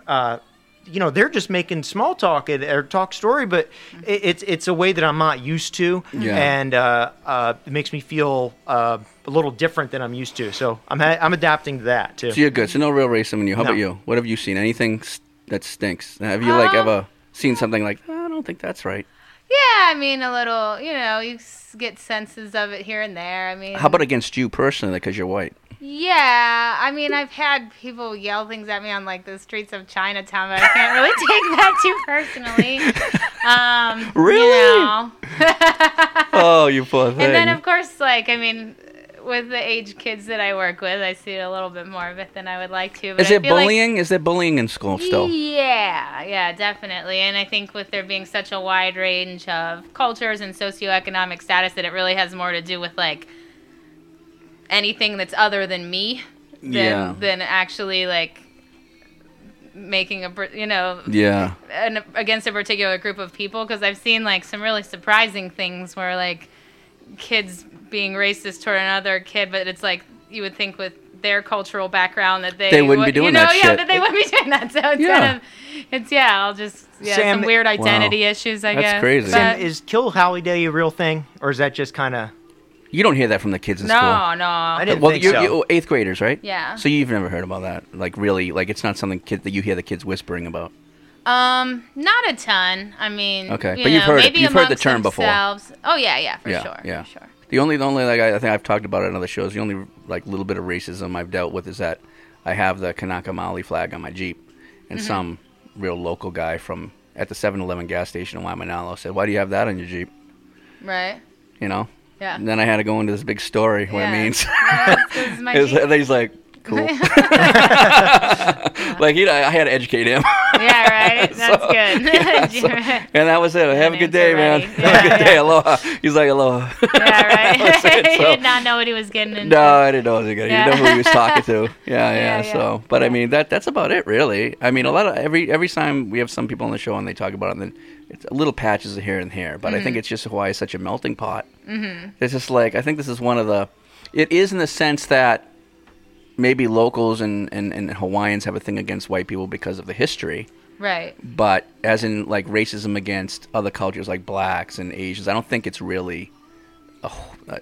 S1: Uh, you know they're just making small talk and- or talk story, but it's it's a way that I'm not used to,
S4: Yeah.
S1: and uh, uh, it makes me feel uh, a little different than I'm used to. So I'm ha- I'm adapting to that too.
S4: So you're good. So no real racism in you. How
S1: No.
S4: about you? What have you seen? Anything that stinks? Have you like
S5: Um,
S4: ever seen something like I don't think that's right?
S5: Yeah, I mean, a little, you know, you get senses of it here and there. I mean,
S4: How about against you personally because you're white?
S5: Yeah, I mean, I've had people yell things at me on like the streets of Chinatown, but I can't really take that too personally. Um, you
S4: Really?
S5: know.
S4: oh, you poor thing.
S5: And then, of course, like I mean, with the age kids that I work with, I see a little bit more of it than I would like to. But
S4: Is
S5: I
S4: it
S5: feel like-
S4: bullying? Is there bullying in school still?
S5: Yeah, yeah, definitely. And I think with there being such a wide range of cultures and socioeconomic status, that it really has more to do with like anything that's other than me than
S4: Yeah.
S5: than actually like making a per- you know
S4: Yeah.
S5: an, against a particular group of people because I've seen like some really surprising things where like kids being racist toward another kid, but it's like you would think with their cultural background that they
S4: They wouldn't be
S5: would- you
S4: doing
S5: know,
S4: that
S5: yeah,
S4: shit.
S5: that they wouldn't be doing that. So it's
S1: Yeah.
S5: kind of it's yeah, I'll just yeah,
S1: Sam-
S5: some weird identity
S4: Wow.
S5: issues, I
S4: That's
S5: guess.
S4: crazy.
S1: Sam, is Kill Haole Day a real thing, or is that just kind of?
S4: You don't hear that from the kids in school.
S5: no, no.
S1: I didn't
S4: well,
S1: think
S4: you're,
S1: so.
S4: you're eighth graders, right?
S5: Yeah.
S4: So you've never heard about that, like really, like it's not something kid that you hear the kids whispering about.
S5: Um, not a ton. I mean,
S4: Okay,
S5: you
S4: but you've
S5: know,
S4: heard it- you've heard the
S5: amongst
S4: term before.
S5: Oh yeah, yeah, for
S4: yeah,
S5: sure.
S4: yeah.
S5: For sure.
S4: The only, the only like I, I think I've talked about it on other shows. The only like little bit of racism I've dealt with is that I have the Kanaka Maoli flag on my Jeep, and
S5: Mhm.
S4: some real local guy from at the 7-Eleven gas station in Waimanalo said, "Why do you have that on your Jeep?"
S5: Right.
S4: You know.
S5: Yeah.
S4: And then I had to go into this big story what
S5: Yeah.
S4: it means.
S5: Yeah, my
S4: It's-
S5: Jeep-
S4: and he's like, cool. like you know, I had to educate him.
S5: Yeah, right. That's good.
S4: Yeah, so- and that was it. Have a good day, man.
S5: ready.
S4: Have a good day. Aloha. He's like, aloha.
S5: yeah, right.
S4: It,
S5: he
S4: so-
S5: did not know what he was getting into.
S4: No, I didn't know what he was gonna.
S5: Yeah.
S4: You know who he was talking to. Yeah, yeah.
S5: Yeah, yeah.
S4: So, but I mean, that that's about it, really. I mean, a lot of every every time we have some people on the show and they talk about it, and then it's little patches here and here. But I think
S5: Mhm.
S4: it's just Hawaii is such a melting pot.
S5: Mm-hmm.
S4: It's just like I think this is one of the. It is in the sense that maybe locals and, and, and Hawaiians have a thing against white people because of the history.
S5: Right.
S4: But as in like racism against other cultures like blacks and Asians, I don't think it's really. uh,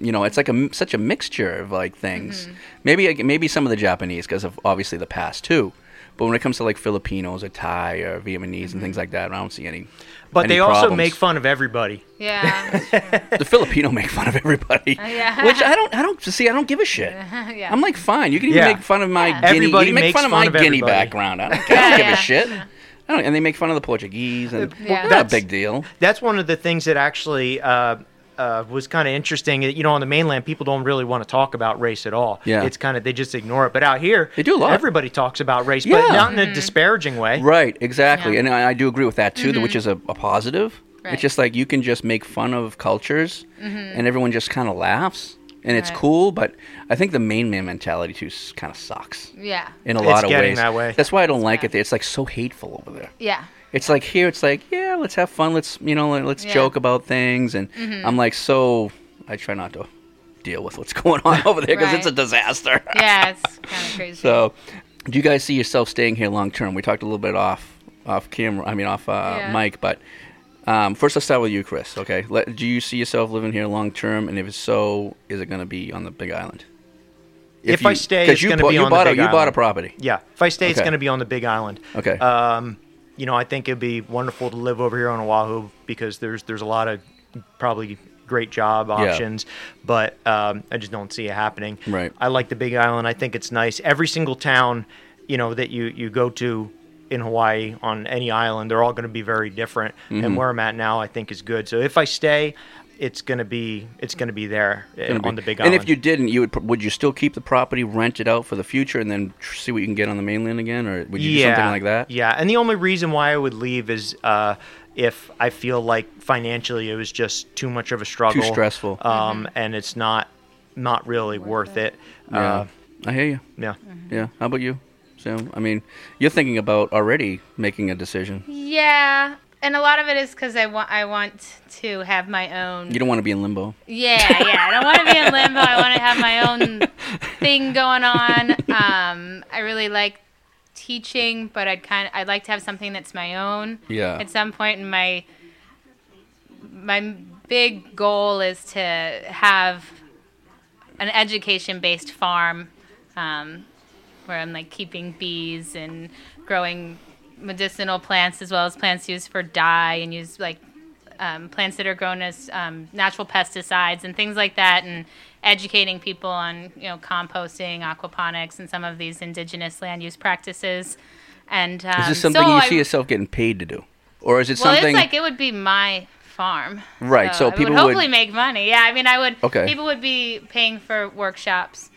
S4: you know, it's like a such a mixture of like things. Maybe maybe some of the Japanese because of obviously the past too. But when it comes to like Filipinos or Thai or Vietnamese and things like that, I don't see any.
S1: But
S4: any
S1: they also
S4: problems.
S1: make fun of everybody.
S5: Yeah.
S4: the Filipino make fun of everybody,
S5: Uh, yeah.
S4: which I don't. I don't see. I don't give a shit.
S5: yeah.
S4: I'm like, fine. You can even
S1: Yeah.
S4: make fun of my
S5: Yeah.
S4: Guinea.
S1: Everybody
S4: you can make fun of
S1: fun
S4: my
S1: of
S4: Guinea
S1: everybody.
S4: background. I don't, I don't
S5: Yeah,
S4: give a shit. I don't, and they make fun of the Portuguese, and
S5: Yeah.
S4: not a
S1: That's-
S4: big deal.
S1: That's one of the things that actually uh, uh, was kind of interesting. You know, on the mainland, people don't really want to talk about race at all.
S4: Yeah.
S1: It's kind of they just ignore it. But out here,
S4: They do a lot.
S1: Everybody talks about race,
S4: Yeah.
S1: but not in
S5: Mm-hmm.
S1: a disparaging way.
S4: Right, exactly,
S5: Yeah.
S4: and I, I do agree with that too, which is a, a positive.
S5: Right.
S4: It's just like you can just make fun of cultures,
S5: Mhm.
S4: and everyone just kind of laughs, and it's
S5: Right.
S4: cool. But I think the main man mentality too kind of sucks
S5: Yeah.
S4: in a
S1: It's
S4: lot of ways.
S1: that way.
S4: That's why I don't like
S5: bad.
S4: it. There. It's like so hateful over there.
S5: Yeah.
S4: It's like here, it's like yeah, let's have fun. Let's you know, let's
S5: Yeah.
S4: joke about things, and
S5: Mhm.
S4: I'm like so. I try not to deal with what's going on over there because it's a disaster.
S5: Yeah, it's kind of crazy.
S4: So, do you guys see yourself staying here long term? We talked a little bit off off camera. I mean, off uh,
S5: Yeah.
S4: mic, but. Um, first, let's start with you, Chris. Okay, Let, do you see yourself living here long term? And if so, is it going to be on the Big Island?
S1: If,
S4: you-
S1: I stay,
S4: 'cause
S1: it's
S4: you
S1: going to be
S4: you
S1: on
S4: bought
S1: the
S4: a-
S1: Big
S4: you
S1: Island.
S4: bought a property.
S1: Yeah. If I stay, it's going to be on the Big Island.
S4: Okay.
S1: Um, you know, I think it'd be wonderful to live over here on Oahu because there's there's a lot of probably great job
S4: Yeah.
S1: options, but um, I just don't see it happening.
S4: Right.
S1: I like the Big Island. I think it's nice. Every single town, you know, that you you go to in Hawaii on any island, they're all going to be very different.
S4: Mhm.
S1: And where I'm at now, I think is good. So if I stay, it's going to be it's going to be there uh,
S4: Gonna be-
S1: on the Big island.
S4: and if you didn't, you would would you still keep the property, rent it out for the future, and then tr- see what you can get on the mainland again, or would you do something like that?
S1: Yeah, and the only reason why I would leave is uh, if I feel like financially it was just too much of a struggle, too
S4: stressful.
S1: um, and it's not not really worth it.
S4: Yeah,
S1: Uh,
S4: I hear you.
S1: yeah.
S4: Yeah. How about you, Sam? I mean, you're thinking about already making a decision.
S5: Yeah, and a lot of it is because I want I want to have my own.
S4: You don't want to be in limbo.
S5: Yeah, yeah. I don't want to be in limbo. I want to have my own thing going on. Um, I really like teaching, but I'd kind of I'd like to have something that's my own.
S4: Yeah.
S5: At some point in my my big goal is to have an education-based farm um, where I'm like keeping bees and growing medicinal plants as well as plants used for dye and use like um, plants that are grown as um, natural pesticides and things like that, and educating people on you know composting, aquaponics, and some of these indigenous land use practices. And um,
S4: is this something
S5: so
S4: you
S5: I-
S4: see yourself getting paid to do, or is it
S5: well,
S4: something?
S5: it's like it would be my farm.
S4: Right, so
S5: I
S4: people
S5: would
S4: would-
S5: hopefully make money. Yeah, I mean, I would.
S4: Okay.
S5: People would be paying for workshops,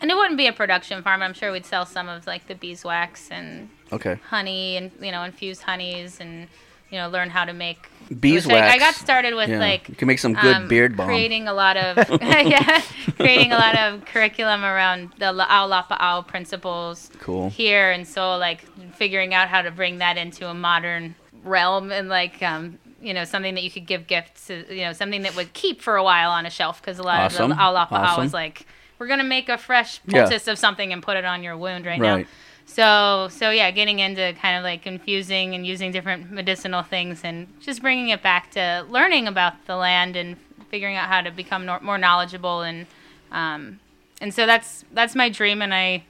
S5: and it wouldn't be a production farm. I'm sure we'd sell some of like the beeswax and
S4: Okay.
S5: honey and you know infused honeys and you know learn how to make
S4: Beeswax.
S5: I, I got started with
S4: Yeah,
S5: like
S4: you can make some good
S5: um,
S4: beard balm.
S5: creating a lot of yeah, creating a lot of curriculum around the La'au Lapa'au principles
S4: Cool.
S5: here, and so like figuring out how to bring that into a modern realm and like um, you know something that you could give gifts, to, you know something that would keep for a while on a shelf because a lot
S4: Awesome,
S5: of the La'au Lapa'au
S4: awesome.
S5: is like we're gonna make a fresh
S4: Yeah.
S5: poultice of something and put it on your wound right, now. So so yeah, getting into kind of like infusing and using different medicinal things and just bringing it back to learning about the land and figuring out how to become nor- more knowledgeable and um, and so that's that's my dream and I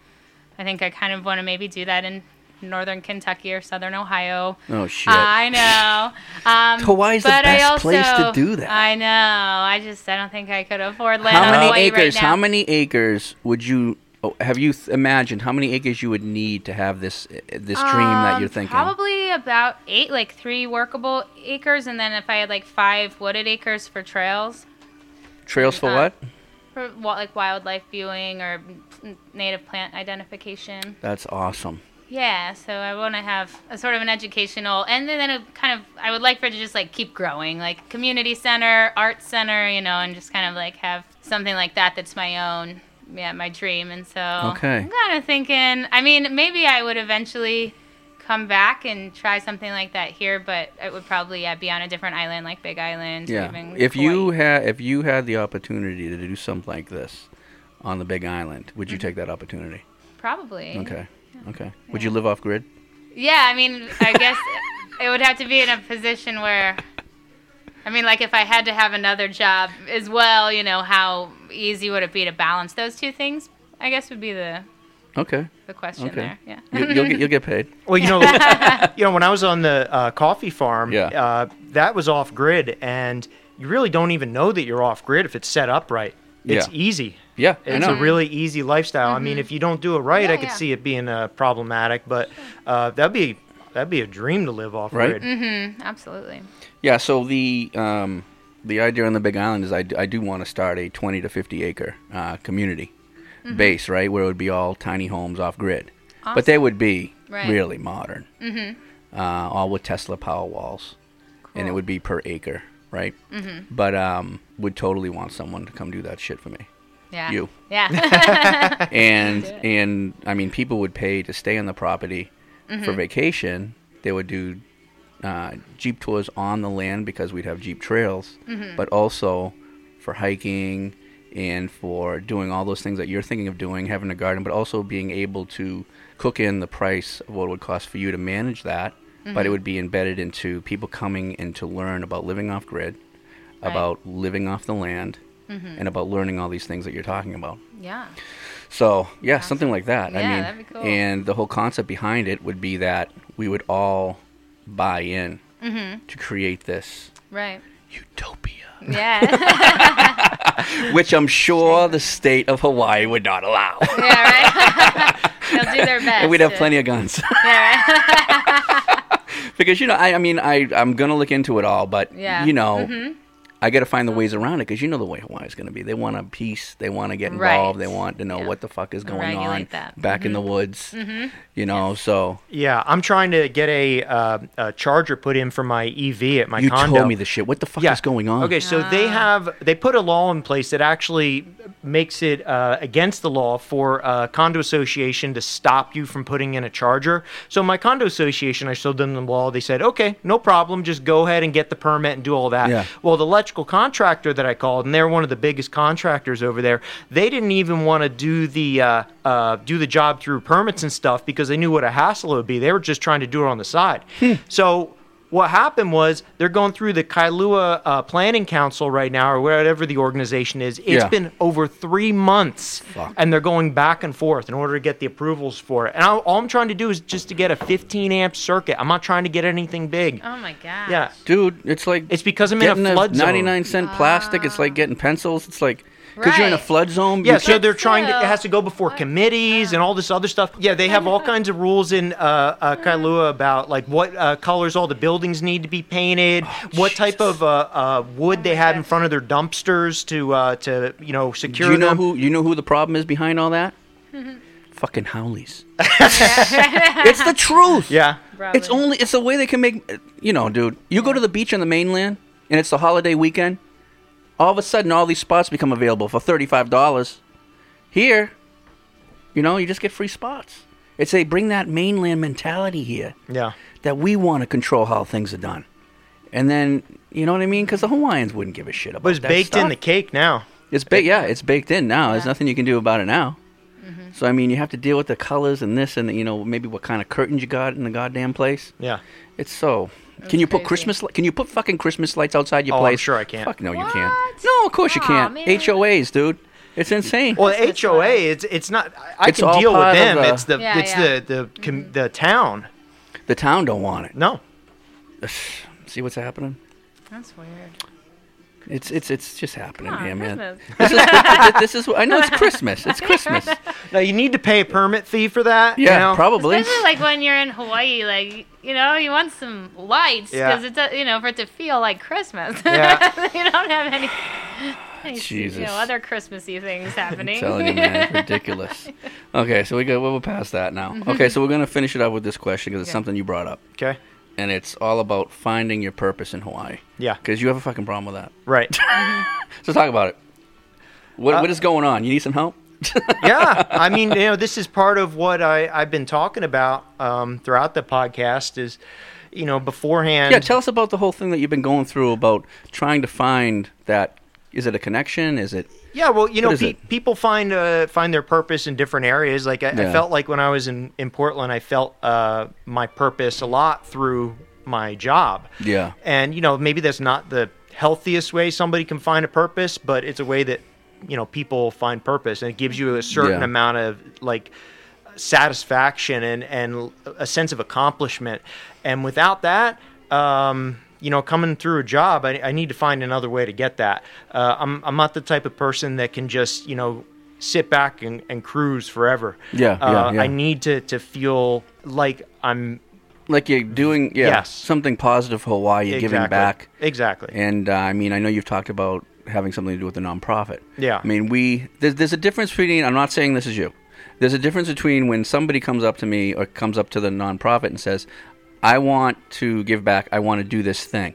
S5: I think I kind of want to maybe do that in northern Kentucky or southern Ohio.
S4: Oh, shit.
S5: I know. Um,
S4: Hawaii's the best place to do that.
S5: I know. I just I don't think I could afford land
S4: How many acres?
S5: Right
S4: how many acres would you oh, have you th- imagined? How many acres you would need to have this uh, this dream that
S5: Um,
S4: you're thinking?
S5: Probably about eight, like three workable acres, and then if I had like five wooded acres for trails,
S4: Trails for
S5: uh,
S4: what?
S5: for like wildlife viewing or native plant identification.
S4: That's awesome.
S5: Yeah, so I want to have a sort of an educational, and then a kind of I would like for it to just like keep growing, like community center, art center, you know, and just kind of like have something like that that's my own, yeah, my dream. And so
S4: Okay.
S5: I'm kind of thinking, I mean, maybe I would eventually come back and try something like that here, but it would probably yeah, be on a different island, like Big Island.
S4: Yeah. If
S5: Hawaii.
S4: you had if you had the opportunity to do something like this on the Big Island, would you
S5: Mm-hmm.
S4: take that opportunity?
S5: probably.
S4: Okay. Okay. Would you live off grid?
S5: Yeah, I mean, I guess it would have to be in a position where, I mean, like if I had to have another job as well, you know, how easy would it be to balance those two things? I guess would be the
S4: Okay.
S5: the question
S4: Okay.
S5: there. Yeah.
S4: You, you'll get you'll get paid.
S1: Well, you know, you know, when I was on the uh, coffee farm,
S4: Yeah.
S1: uh, that was off grid, and you really don't even know that you're off grid if it's set up right. It's
S4: Yeah.
S1: easy.
S4: Yeah, I
S1: it's
S4: know.
S1: a really easy lifestyle. I mean, if you don't do it right, I could
S5: yeah.
S1: see it being uh, problematic, but uh, that'd be that'd be a dream to live off
S4: Right.
S1: grid.
S5: Mm-hmm. Absolutely.
S4: Yeah. So the um, the idea on the Big Island is I, d- I do want to start a 20 to 50 acre uh, community
S5: Mhm.
S4: base, right, where it would be all tiny homes off grid, but they would be
S5: Right.
S4: really modern,
S5: Mhm.
S4: uh, all with Tesla power walls, and it would be per acre, right?
S5: Mhm.
S4: But um, would totally want someone to come do that shit for me.
S5: Yeah.
S4: You.
S5: Yeah.
S4: and and I mean, people would pay to stay on the property for
S5: Mhm.
S4: vacation. They would do uh, jeep tours on the land because we'd have jeep trails,
S5: Mhm.
S4: but also for hiking and for doing all those things that you're thinking of doing, having a garden, but also being able to cook in the price of what it would cost for you to manage that. But it
S5: Mhm.
S4: would be embedded into people coming in to learn about living off grid,
S5: Right.
S4: about living off the land,
S5: Mhm.
S4: and about learning all these things that you're talking about.
S5: Yeah.
S4: So yeah, something like that. I
S5: Yeah,
S4: mean,
S5: that'd be cool.
S4: and the whole concept behind it would be that we would all buy in
S5: Mhm.
S4: to create this,
S5: Right.
S4: Utopia.
S5: Yeah.
S4: which I'm sure the state of Hawaii would not allow.
S5: yeah. Right. They'll do their best.
S4: and we'd have plenty of guns.
S5: Yeah. Right.
S4: because you know, I, I mean, I I'm gonna look into it all, but
S5: Yeah.
S4: you know.
S5: Mhm.
S4: I got to find the ways around it because you know the way Hawaii's going to be. They want a peace. They want to get
S5: Right.
S4: involved. They want to know what the fuck is going
S5: Regulate
S4: on
S5: that.
S4: back in the
S5: Mhm.
S4: woods.
S5: Mhm.
S4: You know, so
S1: Yeah, I'm trying to get a, uh, a charger put in for my EV at my
S4: you
S1: condo.
S4: told me the shit. What the fuck
S1: Yeah.
S4: is going on?
S1: Okay, so they have they put a law in place that actually makes it uh, against the law for a condo association to stop you from putting in a charger. So my condo association, I showed them the law. They said, okay, no problem, just go ahead and get the permit and do all that.
S4: Yeah.
S1: Well, the electrical contractor that I called, and they're one of the biggest contractors over there, they didn't even want to do the uh, uh, do the job through permits and stuff because they knew what a hassle it would be. They were just trying to do it on the side. So what happened was they're going through the Kailua uh, Planning Council right now, or whatever the organization is. It's
S4: Yeah.
S1: been over three months,
S4: Fuck.
S1: and they're going back and forth in order to get the approvals for it. And I, all I'm trying to do is just to get a 15 amp circuit. I'm not trying to get anything big.
S5: Oh my god.
S1: Yeah,
S4: dude, it's like
S1: it's because I'm in
S4: getting
S1: a flood zone.
S4: 99 cent plastic. It's like getting pencils. It's like Because you're in a flood zone.
S1: Yeah, so they're trying to. It has to go before committees and all this other stuff. Yeah, they have all kinds of rules in uh, uh, Kailua about like what uh, colors all the buildings need to be painted,
S4: Oh,
S1: what type of uh, uh, wood they have in front of their dumpsters to uh, to you know secure
S4: Do you know
S1: them.
S4: who you know who the problem is behind all that? Fucking Haoles. it's the truth.
S1: Yeah.
S4: It's only it's the way they can make you know, dude. You go to the beach on the mainland and it's the holiday weekend. All of a sudden all these spots become available for $35. Here, you know, you just get free spots. It's a bring that mainland mentality here.
S1: Yeah.
S4: That we want to control how things are done. And then, you know what I mean? Because the Hawaiians wouldn't give a shit about
S1: But it's
S4: that
S1: baked in the cake now.
S4: It's baked. Yeah, it's baked in now. There's nothing you can do about it now.
S1: Mm-hmm.
S4: So I mean, you have to deal with the colors and this and the, you know maybe what kind of curtains you got in the goddamn place.
S1: Yeah.
S4: It's so. Can you put Christmas? li- Can you put fucking Christmas lights outside your
S1: Oh, I'm
S4: place?
S1: sure I can.
S4: Fuck no, you can't. No, of course you can't. HOAs, dude. It's insane.
S1: Well, the HOA, it's it's not. I, I
S4: It's
S1: can deal with
S4: part of
S1: them.
S4: the-
S1: it's the
S5: Yeah,
S1: it's
S5: yeah.
S1: the the com, the town.
S4: The town don't want it.
S1: No.
S4: See what's happening?
S5: That's weird.
S4: It's it's it's just happening
S5: Come on,
S4: here, man. This is this is I know it's Christmas. It's Christmas.
S1: Now you need to pay a permit fee for that. you
S4: Yeah,
S1: know?
S4: probably.
S5: Especially like when you're in Hawaii, like you know, you want some lights
S1: Yeah.
S5: because it's you know for it to feel like Christmas.
S1: Yeah.
S5: you don't have any, any you
S4: Jesus.
S5: know other Christmassy things happening.
S4: I'm telling you, man, it's ridiculous. Okay, so we go. We're past that now.
S5: Mhm.
S4: Okay, so we're gonna finish it up with this question because it's
S1: Yeah.
S4: something you brought up.
S1: Okay.
S4: And it's all about finding your purpose in Hawaii.
S1: Yeah.
S4: Because you have a fucking problem with that.
S1: Right.
S4: So talk about it. What
S1: Uh,
S4: what is going on? You need some help?
S1: yeah, I mean, you know, this is part of what I, I've been talking about um, throughout the podcast. Is you know beforehand.
S4: yeah, tell us about the whole thing that you've been going through about trying to find that. Is it a connection? Is it?
S1: Yeah, well, you know, pe- people find uh, find their purpose in different areas. Like I, I felt like when I was in in Portland, I felt uh, my purpose a lot through my job.
S4: Yeah.
S1: And you know, maybe that's not the healthiest way somebody can find a purpose, but it's a way that you know people find purpose, and it gives you a certain
S4: Yeah.
S1: amount of like satisfaction and and a sense of accomplishment. And without that, um, you know, coming through a job, I, I need to find another way to get that. Uh, I'm I'm not the type of person that can just you know sit back and, and cruise forever.
S4: Yeah, yeah,
S1: uh,
S4: yeah.
S1: I need to to feel like I'm
S4: Like you're doing yeah
S1: Yes.
S4: something positive for Hawaii. You're giving back.
S1: Exactly.
S4: And uh, I mean, I know you've talked about having something to do with the nonprofit.
S1: Yeah.
S4: I mean, we there's, there's a difference between. I'm not saying this is you. There's a difference between when somebody comes up to me or comes up to the nonprofit and says, "I want to give back. I want to do this thing,"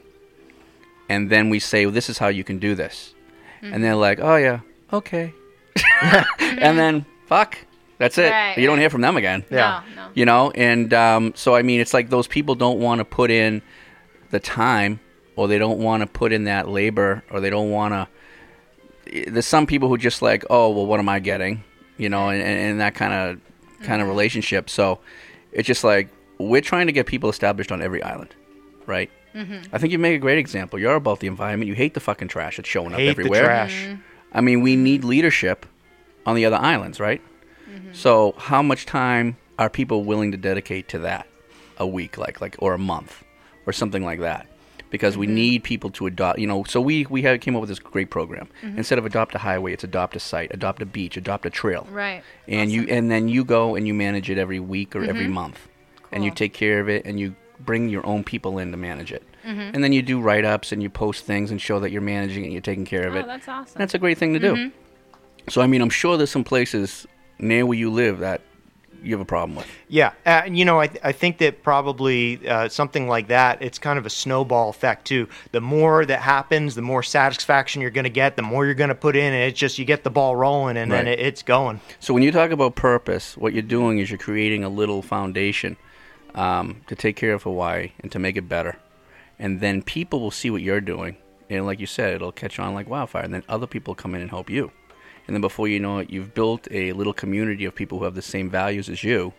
S4: and then we say, well, "This is how you can do this," and they're mm-hmm. like, "Oh yeah, okay," and mm-hmm. then fuck. That's it.
S5: Right,
S4: you don't
S5: right.
S4: hear from them again.
S5: Yeah. No, no.
S4: You know, and um, so I mean, it's like those people don't want to put in the time, or they don't want to put in that labor, or they don't want to. There's some people who just like, oh, well, what am I getting? You know, and, and, and that kind of kind of mm-hmm. relationship. So it's just like we're trying to get people established on every island, right?
S5: Mhm.
S4: I think you make a great example. You're about the environment. You hate the fucking trash that's showing up
S1: Hate the
S4: everywhere.
S1: trash. Mhm.
S4: I mean, we need leadership on the other islands, right? So, how much time are people willing to dedicate to that? A week, like, like, or a month, or something like that, because we need people to adopt. You know, so we we had, came up with this great program.
S5: Mhm.
S4: Instead of adopt a highway, it's adopt a site, adopt a beach, adopt a trail,
S5: Right.
S4: and you and then you go and you manage it every week or every
S5: Mhm.
S4: month, and you take care of it, and you bring your own people in to manage it.
S5: Mhm.
S4: And then you do write ups and you post things and show that you're managing it and you're taking care of
S5: Oh,
S4: it.
S5: that's awesome.
S4: That's a great thing to do.
S5: Mhm.
S4: So I mean, I'm sure there's some places near where you live that you have a problem with.
S1: Yeah, uh, and you know, I, th- I think that probably uh, something like that, it's kind of a snowball effect too. The more that happens, the more satisfaction you're going to get, the more you're going to put in, and it's just you get the ball rolling, and then it, it's going.
S4: So when you talk about purpose, what you're doing is you're creating a little foundation um, to take care of Hawaii and to make it better, and then people will see what you're doing, and like you said, it'll catch on like wildfire, and then other people come in and help you, and then before you know it, you've built a little community of people who have the same values as you,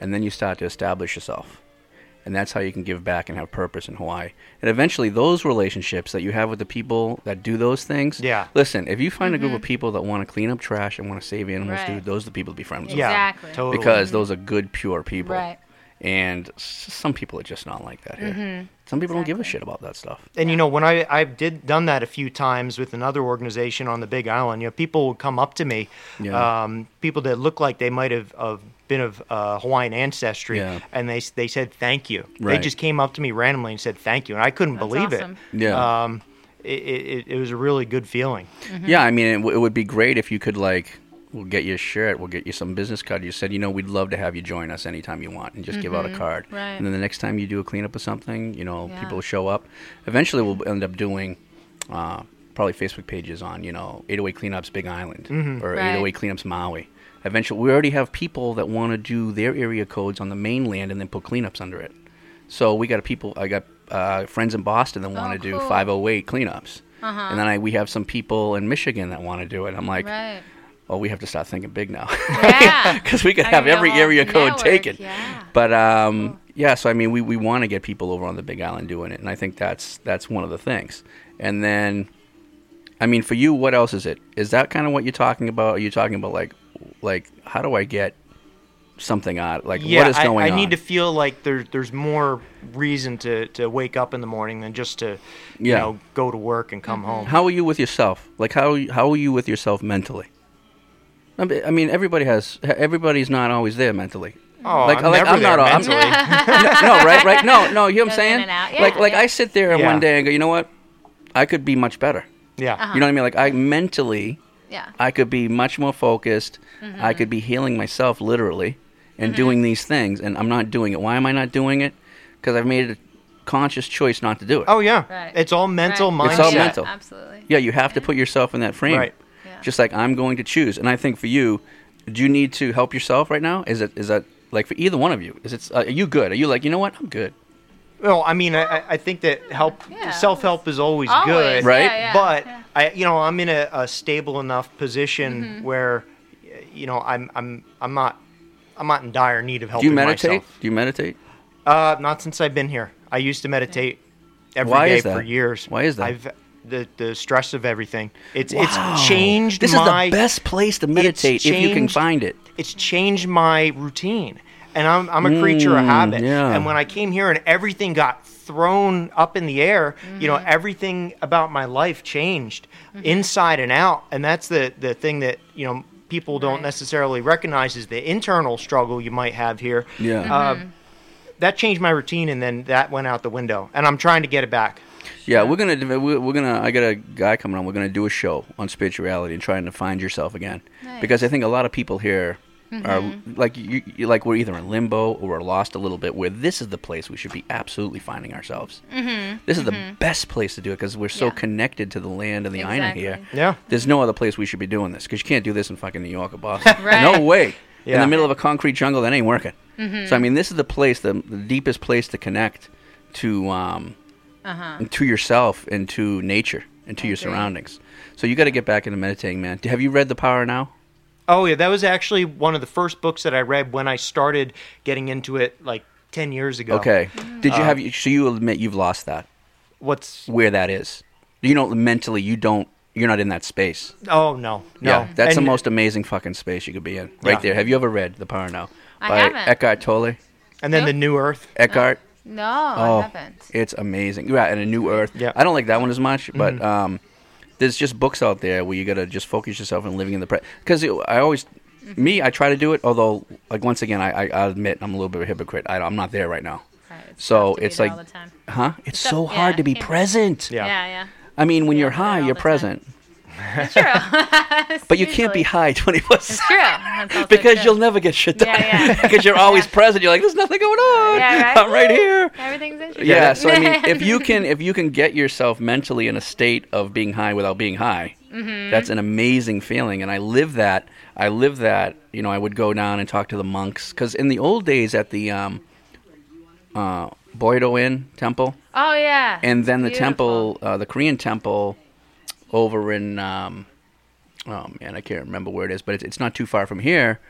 S4: and then you start to establish yourself. And that's how you can give back and have purpose in Hawaii. And eventually, those relationships that you have with the people that do those things.
S1: Yeah.
S4: Listen, if you find a group of people that want to clean up trash and want to save animals,
S5: Right.
S4: dude, those are the people to be friends with.
S1: Yeah,
S5: Exactly.
S1: totally.
S4: Because those are good, pure people.
S5: Right.
S4: And some people are just not like that here.
S5: Mhm.
S4: Some people don't give a shit about that stuff.
S1: And you know, when I I did done that a few times with another organization on the Big Island, you know, people would come up to me,
S4: Yeah.
S1: um, people that look like they might have, have been of uh, Hawaiian ancestry,
S4: Yeah.
S1: and they they said thank you. They just came up to me randomly and said thank you, and I couldn't
S5: That's
S1: believe
S5: awesome.
S1: it.
S4: Yeah.
S1: Um, it, it, it was a really good feeling.
S4: Yeah, I mean, it, w- it would be great if you could like, we'll get you a shirt, we'll get you some business card. You said, you know, we'd love to have you join us anytime you want, and just give out a
S5: Mhm.
S4: card.
S5: Right.
S4: And then the next time you do a cleanup or something, you know,
S5: Yeah.
S4: people show up. Eventually, we'll end up doing. Uh, Probably Facebook pages on, you know, 808 Cleanups Big Island
S1: Mhm.
S4: or
S5: Right.
S4: 808 Cleanups Maui. Eventually, we already have people that want to do their area codes on the mainland and then put cleanups under it. So we got a people. I got uh, friends in Boston that want to do
S5: cool.
S4: 508 cleanups,
S5: Uh-huh.
S4: and then I, we have some people in Michigan that want to do it. I'm like,
S5: right.
S4: Well, we have to start thinking big now,
S5: Yeah.
S4: because we could
S5: I
S4: have
S5: mean,
S4: every area code
S5: network,
S4: taken.
S5: yeah.
S4: But um, yeah, so I mean, we, we want to get people over on the Big Island doing it, and I think that's that's one of the things. And then, I mean, for you, what else is it? Is that kind of what you're talking about? Are you talking about like like how do I get something out? Like
S1: yeah,
S4: what is going
S1: I,
S4: on?
S1: I need to feel like there's there's more reason to, to wake up in the morning than just to you
S4: Yeah.
S1: know go to work and
S5: Mm-hmm.
S1: come home.
S4: How are you with yourself? Like how how are you with yourself mentally? I mean, everybody has everybody's not always there mentally.
S1: Oh,
S4: like,
S1: I'm
S4: like,
S1: never there
S4: not I'm-
S1: mentally.
S4: no, right, right. No, no. You know what I'm
S5: Goes
S4: saying?
S5: and out.
S4: like, like
S5: yeah.
S4: I sit there
S1: Yeah.
S4: one day and go, you know what? I could be much better.
S1: Yeah.
S5: Uh-huh.
S4: You know what I mean? Like I mentally,
S5: Yeah.
S4: I could be much more focused.
S5: Mm-hmm.
S4: I could be healing myself literally and doing these things, and I'm not doing it. Why am I not doing it? Because I've made a conscious choice not to do it.
S1: Oh yeah,
S5: Right.
S1: it's all mental
S5: Right.
S1: mindset.
S4: It's all
S5: Yeah,
S4: mental.
S5: Absolutely.
S4: Yeah, you have to put yourself in that frame.
S1: Right.
S5: Yeah.
S4: Just like I'm going to choose. And I think for you, do you need to help yourself right now? Is it is that like for either one of you? Is it uh, are you good? Are you like you know what? I'm good.
S1: Well, I mean, I, I- I think that help,
S5: Yeah.
S1: self-help is always,
S5: Always,
S1: good,
S4: Right.
S5: Yeah, yeah,
S1: But
S5: yeah.
S1: I, you know, I'm in a, a stable enough position
S5: Mm-hmm.
S1: where, you know, I'm, I'm, I'm not, I'm not in dire need of
S4: help.
S1: Do
S4: you meditate?
S1: myself.
S4: Do you meditate?
S1: Uh, not since I've been here. I used to meditate every day
S4: Why is
S1: for years.
S4: Why is that?
S1: I've the the stress of everything. It's
S4: Wow.
S1: it's changed
S4: This
S1: my.
S4: is the best place to meditate if you can find it.
S1: It's changed my routine, and I'm I'm a creature of
S4: Mm,
S1: habit.
S4: yeah.
S1: And when I came here and everything got thrown up in the air, you know,
S5: Mm-hmm.
S1: everything about my life changed inside and out, and that's the the thing that you know people don't
S5: Right.
S1: necessarily recognize is the internal struggle you might have here.
S4: Yeah.
S1: Uh,
S5: Mm-hmm.
S1: that changed my routine, and then that went out the window. And I'm trying to get it back.
S4: Yeah, we're gonna we're, we're gonna. I got a guy coming on. We're gonna do a show on spirituality and trying to find yourself again.
S5: Nice.
S4: Because I think a lot of people here are
S5: Mm-hmm.
S4: like you, you. Like we're either in limbo or we're lost a little bit. Where this is the place we should be absolutely finding ourselves.
S5: Mm-hmm.
S4: This is the best place to do it because we're so
S5: Yeah.
S4: connected to the land and the island here.
S1: Yeah.
S4: There's no other place we should be doing this because you can't do this in fucking New York or Boston.
S5: Right.
S4: No way.
S1: yeah.
S4: In the middle of a concrete jungle, that ain't working.
S5: Mm-hmm.
S4: So I mean, this is the place, the, the deepest place to connect to um,
S5: Uh-huh.
S4: to yourself and to nature and to
S5: I
S4: your
S5: agree.
S4: surroundings. So you got to get back into meditating, man. Have you read The Power Now?
S1: Oh yeah, that was actually one of the first books that I read when I started getting into it, like ten years ago.
S4: Okay. Did you
S1: Uh,
S4: have? So you admit you've lost that.
S1: What's?
S4: Where that is? You don't mentally. You don't. You're not in that space.
S1: Oh no, no.
S4: Yeah, that's the most amazing fucking space you could be in, right
S1: Yeah.
S4: there. Have you ever read The Power Now
S5: I
S4: by
S5: haven't.
S4: Eckhart Tolle?
S1: And then
S5: Nope.
S1: the New Earth.
S4: Eckhart.
S5: No,
S4: Oh,
S5: I haven't.
S4: It's amazing. Yeah, and a new earth.
S1: Yeah.
S4: I don't like that one as much, but
S1: Mhm.
S4: um, there's just books out there where you gotta just focus yourself on living in the present. Because I always, me, I try to do it. Although, like once again, I, I I admit I'm a little bit of a hypocrite. I, I'm not there right now.
S5: Right, it's
S4: So
S5: tough to be
S4: it's like,
S5: all the time.
S4: huh? It's
S5: It's
S4: so
S5: tough-
S4: hard
S5: yeah,
S4: to be present.
S1: Yeah.
S5: Yeah, yeah.
S4: I mean, when
S5: Yeah,
S4: you're high, you're
S5: present. time.
S4: Present,
S5: It's true.
S4: but you can't be high 24
S5: It's true. That's
S4: because
S5: true.
S4: you'll never get shit done.
S5: Yeah, yeah.
S4: because you're always
S5: Yeah.
S4: present. You're like, there's nothing going on.
S5: Yeah, right?
S4: I'm right here.
S5: Everything's interesting.
S4: Yeah, so I mean, if you can, if you can get yourself mentally in a state of being high without being high,
S5: Mhm.
S4: that's an amazing feeling. And I live that. I live that. You know, I would go down and talk to the monks because in the old days at the um, uh, Byodo-In temple,
S5: Oh yeah.
S4: and then the
S5: Beautiful.
S4: temple, uh, the Korean temple, over in um, oh man, I can't remember where it is, but it's, it's not too far from here.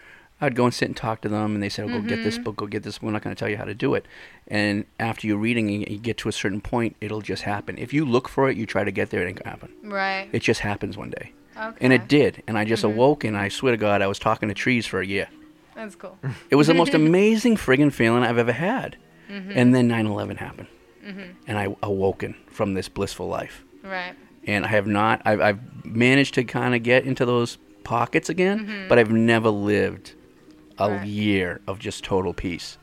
S4: I'd go and sit and talk to them, and they said, oh, "Go get this
S5: Mhm.
S4: book. Go get this. Book we're not going to tell you how to do it." And after you're reading, and you get to a certain point, it'll just happen. If you look for it, you try to get there, it ain't gonna happen.
S5: Right.
S4: It just happens one day,
S5: Okay.
S4: and it did. And I just
S5: Mhm.
S4: awoke, and I swear to God, I was talking to trees for a year.
S5: That's cool.
S4: It was the most amazing friggin' feeling I've ever had.
S5: Mhm.
S4: And then 9 11 happened.
S5: Mhm.
S4: And I awoken from this blissful life.
S5: Right.
S4: And I have not, I've, I've managed to kind of get into those pockets again,
S5: Mhm.
S4: but I've never lived a
S5: Right.
S4: year of just total peace.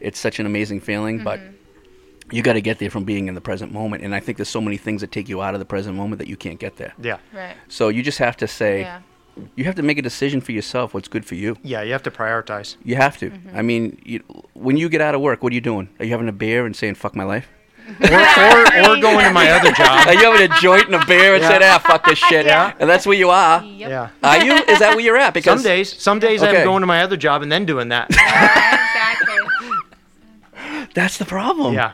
S4: It's such an amazing feeling, but
S5: Mhm.
S4: you got to get there from being in the present moment. And I think there's so many things that take you out of the present moment that you can't get there.
S1: Yeah.
S5: Right.
S4: So you just have to say,
S5: Yeah.
S4: you have to make a decision for yourself what's good for you.
S1: Yeah, you have to prioritize.
S4: You have to.
S5: Mm-hmm.
S4: I mean, you, when you get out of work, what are you doing? Are you having a beer and saying "fuck my life"?
S1: Or, or, or going to my other job.
S4: Are you having a joint and a beer and
S1: Yeah.
S4: saying, "Ah, fuck this shit"?
S1: Yeah.
S4: And that's where you are.
S1: Yeah.
S4: Are you? Is that where you're at? Because
S1: some days, some days
S4: Okay.
S1: I'm going to my other job and then doing that. Exactly.
S4: That's the problem.
S1: Yeah.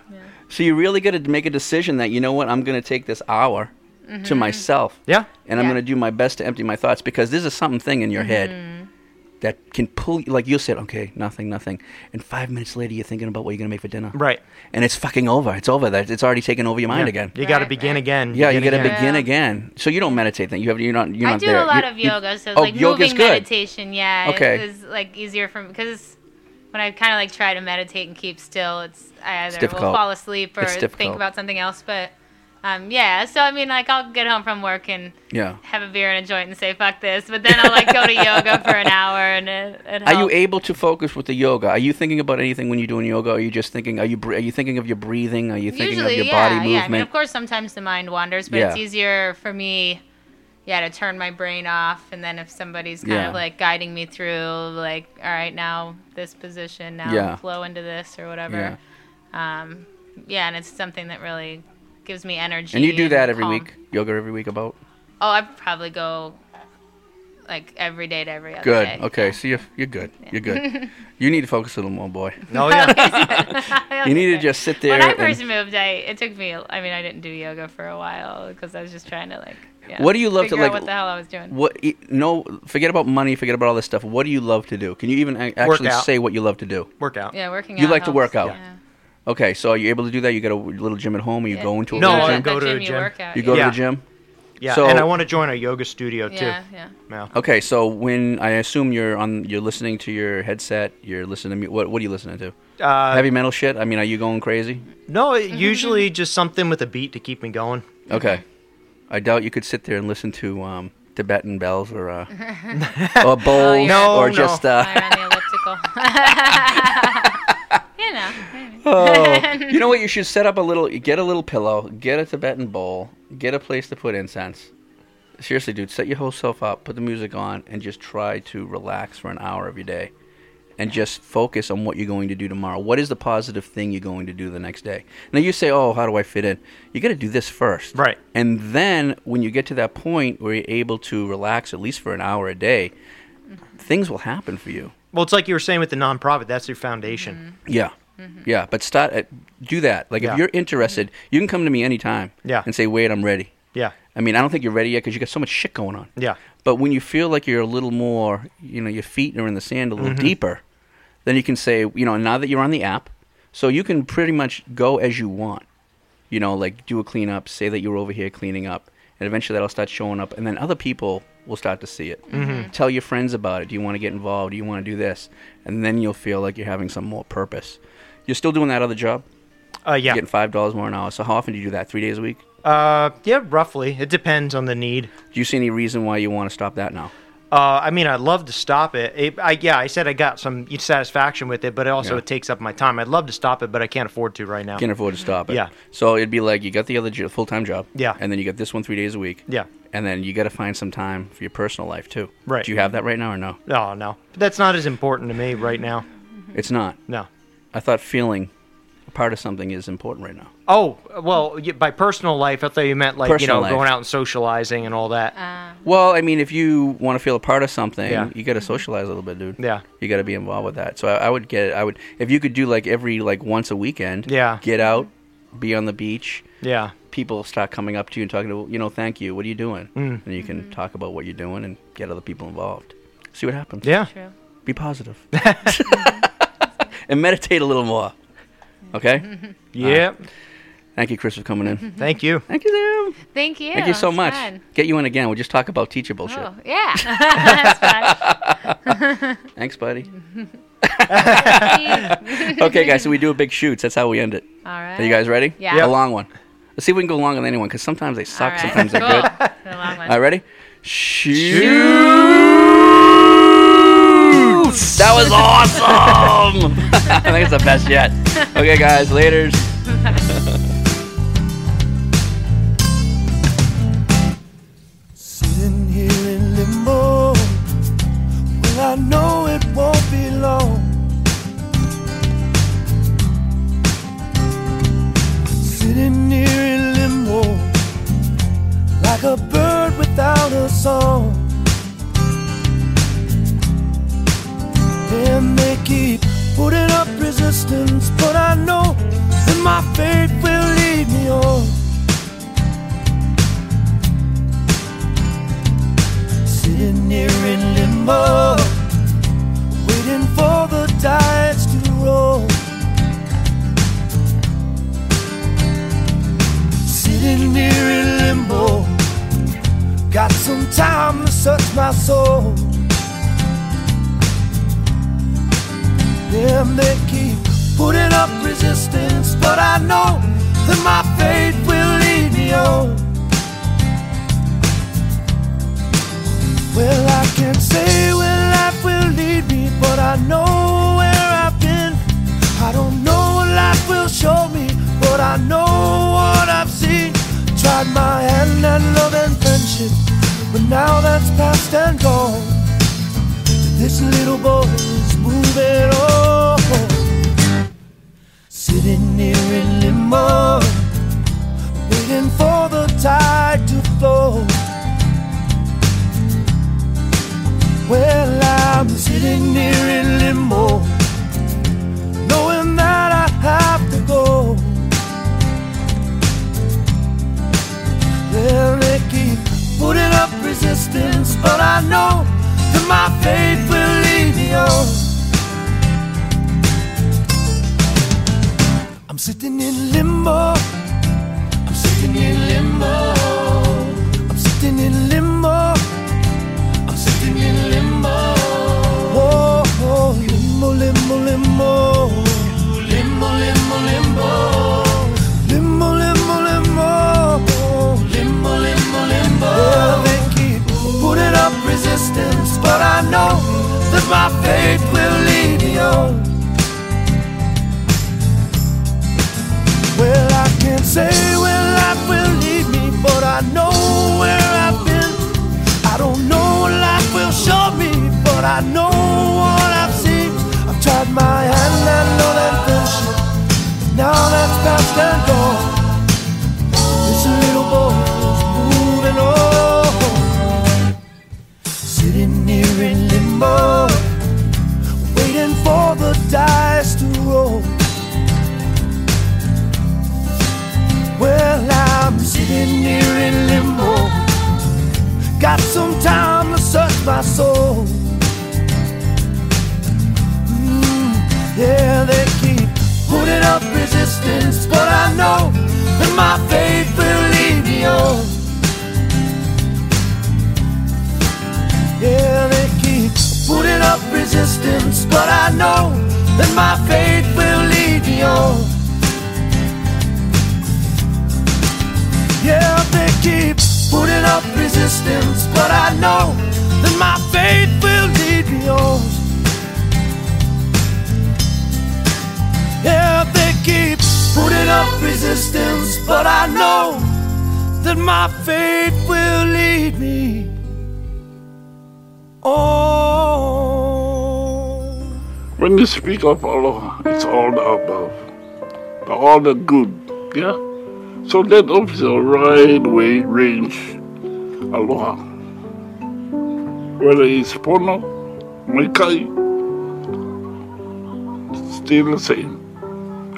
S4: So you really got to make a decision that you know what I'm going to take this hour to
S5: Mhm.
S4: myself.
S1: Yeah.
S4: And I'm going to do my best to empty my thoughts because this is something thing in your head
S5: Mhm.
S4: That can pull you. Like you'll say, okay, nothing, nothing, and five minutes later you're thinking about what you're going to make for dinner.
S1: Right.
S4: And it's fucking over. It's over. That it's already taken over your mind
S1: Yeah.
S4: again.
S1: You got to begin again.
S4: Yeah, you got to
S1: again.
S4: begin again. So you don't meditate then. You have you're not you're
S5: I
S4: not
S5: do
S4: there.
S5: a lot
S4: You-
S5: of yoga, so it's
S4: oh,
S5: like
S4: yoga's
S5: moving
S4: good.
S5: meditation. Yeah,
S4: Okay.
S5: it is like easier for me because when I kind of like try to meditate and keep still, it's I either will fall asleep or think about something else. But um, yeah, so I mean, like I'll get home from work and
S4: Yeah.
S5: have a beer and a joint and say fuck this, but then I'll like go to yoga for an hour and it, it
S4: Are you able to focus with the yoga? Are you thinking about anything when you're doing yoga? Are you just thinking? Are you are you thinking of your breathing? Are you thinking
S5: Usually,
S4: of your
S5: yeah,
S4: body
S5: yeah. I mean,
S4: movement?
S5: of course, sometimes the mind wanders, but it's easier for me, yeah, to turn my brain off. And then if somebody's kind
S4: Yeah.
S5: of like guiding me through, like, all right, now this position, now
S4: Yeah.
S5: flow into this or whatever. Um, yeah, and it's something that really gives me energy.
S4: and you do that every
S5: calm.
S4: week, yoga every week about.
S5: Oh, I probably go like every day to every other
S4: Good.
S5: day.
S4: Okay, so you're you're good. You're good. you need to focus a little more, boy.
S1: Oh
S5: yeah.
S4: You need to just sit there.
S5: When I
S4: and-
S5: first moved, I it took me. I mean, I didn't do yoga for a while because I was just trying to like. Yeah,
S4: what do you love to
S5: figure out
S4: like?
S5: What the hell I was doing?
S4: What? e- No, forget about money. Forget about all this stuff. What do you love to do? Can you even actually say what you love to do?
S1: Workout.
S5: Yeah, working out.
S4: You
S5: out
S4: like to work
S5: helps,
S4: out.
S5: Yeah.
S4: Okay, so are you able to do that? You got a little gym at home, or you
S5: Yeah.
S4: go into a
S1: No,
S4: real
S1: I
S4: gym?
S1: go to
S5: gym,
S1: a
S5: you
S1: gym.
S5: work out,
S4: You go
S1: yeah.
S4: to the gym.
S1: Yeah,
S4: So-
S1: and I want to join a yoga studio too.
S5: Yeah, yeah.
S1: Yeah.
S4: Okay, so when I assume you're on, you're listening to your headset. You're listening to mu- what? What are you listening to?
S1: Uh,
S4: Heavy metal shit. I mean, are you going crazy?
S1: No, it- usually just something with a beat to keep me going.
S4: Okay, I doubt you could sit there and listen to um, Tibetan bells or uh, or bowls
S1: No,
S4: or
S1: no.
S4: just. Uh,
S5: I ran the elliptical. you know.
S4: oh, you know what? You should set up a little. Get a little pillow. Get a Tibetan bowl. Get a place to put incense. Seriously, dude, set your whole self up. Put the music on, and just try to relax for an hour of your day, and just focus on what you're going to do tomorrow. What is the positive thing you're going to do the next day? Now you say, "Oh, how do I fit in?" You got to do this first,
S1: Right.
S4: And then when you get to that point where you're able to relax at least for an hour a day, things will happen for you.
S1: Well, it's like you were saying with the nonprofit. That's your foundation.
S4: Yeah. Yeah, but start at, do that. Like
S1: Yeah.
S4: if you're interested, you can come to me anytime.
S1: Yeah.
S4: And say, "Wait, I'm ready."
S1: Yeah.
S4: I mean, I don't think you're ready yet because you got so much shit going on.
S1: Yeah.
S4: But when you feel like you're a little more, you know, your feet are in the sand a little
S1: Mhm.
S4: deeper, then you can say, you know, now that you're on the app, so you can pretty much go as you want. You know, like do a cleanup, say that you're over here cleaning up, and eventually that'll start showing up, and then other people will start to see it.
S1: Mhm.
S4: Tell your friends about it. Do you want to get involved? Do you want to do this? And then you'll feel like you're having some more purpose. You're still doing that other job?
S1: Uh, yeah.
S4: Getting five dollars more an hour. So how often do you do that? Three days a week?
S1: Uh, yeah, roughly. It depends on the need.
S4: Do you see any reason why you want to stop that now?
S1: Uh, I mean, I'd love to stop it. it I, yeah, I said I got some satisfaction with it, but it also
S4: Yeah.
S1: it takes up my time. I'd love to stop it, but I can't afford to right now.
S4: Can't afford to stop it.
S1: Yeah.
S4: So it'd be like you got the other jo- full time job.
S1: Yeah.
S4: And then you got this one three days a week.
S1: Yeah.
S4: And then you got to find some time for your personal life too.
S1: Right.
S4: Do you have that right now or no?
S1: No, no. That's not as important to me right now.
S4: It's not.
S1: No.
S4: I thought feeling a part of something is important right now.
S1: Oh, well, y- by personal life, I thought you meant like,
S4: Personal
S1: you know,
S4: life.
S1: going out and socializing and all that.
S4: Um, well, I mean, if you want to feel a part of something,
S1: Yeah.
S4: you got to socialize a little bit, dude.
S1: Yeah.
S4: You got to be involved with that. So I, I would get. I would if you could do like every like once a weekend.
S1: Yeah.
S4: Get out, be on the beach.
S1: Yeah.
S4: People start coming up to you and talking to you know, thank you. What are you doing?
S1: Mm.
S4: And you can mm-hmm. talk about what you're doing and get other people involved. See what happens.
S1: Yeah.
S5: True.
S4: Be positive. Mm-hmm. And meditate a little more. Okay.
S1: Yeah.
S4: Thank you, Chris, for coming in.
S1: Thank you.
S4: Thank you, Sam.
S5: Thank you.
S4: Thank you so
S5: It's
S4: much.
S5: fun.
S4: Get you in again. We'll just talk about teacher bullshit.
S5: Oh, yeah. That's fun.
S4: Thanks, buddy. okay, guys, so we do a big shoots. That's how we end it.
S5: All right.
S4: Are you guys ready?
S5: Yeah. Yep.
S4: A long one. Let's see if we can go longer than anyone, because sometimes they suck,
S5: right.
S4: sometimes they're
S5: Cool.
S4: good.
S5: A long one.
S4: All right, ready? Shoot! That was awesome! I think it's the best yet. Okay, guys, laters.
S8: Sitting here in limbo. Well, I know it won't be long. Sitting here in limbo. Like a bird without a song. And they keep putting up resistance, but I know that my faith will lead me on. Sitting here in limbo, waiting for the tides to roll. Sitting here in limbo, got some time to search my soul. Them they keep putting up resistance, but I know that my faith will lead me on. Well, I can't say where life will lead me, but I know where I've been. I don't know what life will show me, but I know what I've seen. Tried my hand at love and friendship, but now that's past and gone. This little boy is moving on. Sitting here in limbo, waiting for the tide to flow. Well, I'm sitting here in limbo, knowing that I have to go. Well, they keep putting up resistance, but I know that my faith will lead me on. Sitting in limbo. I'm sitting in limbo. I'm sitting in limbo. I'm sitting in limbo. Oh, oh, limbo, limbo, limbo. Limbo, limbo, limbo. Limbo, limbo, limbo. Limbo, they keep putting up resistance, but I know that my faith will lead me on. Well, I can't say where life will lead me, but I know where I've been. I don't know what life will show me, but I know what I've seen. I've tried my hand and love and friendship. Now that's past and gone. This little boy is moving on. Sitting here in limbo, waiting for the dice sitting here in limbo. Got some time to search my soul. Mm, yeah, they keep putting up resistance, but I know that my faith will lead me on. Yeah, they keep putting up resistance, but I know that my faith will lead me on. Keep putting up resistance, but I know that my faith will lead me on. Yeah, they keep putting up resistance, but I know that my faith will lead me on.
S2: When you speak of aloha, it's all the above, all the good, yeah? So that officer right away range aloha. Whether it's pono, maikai, still the same.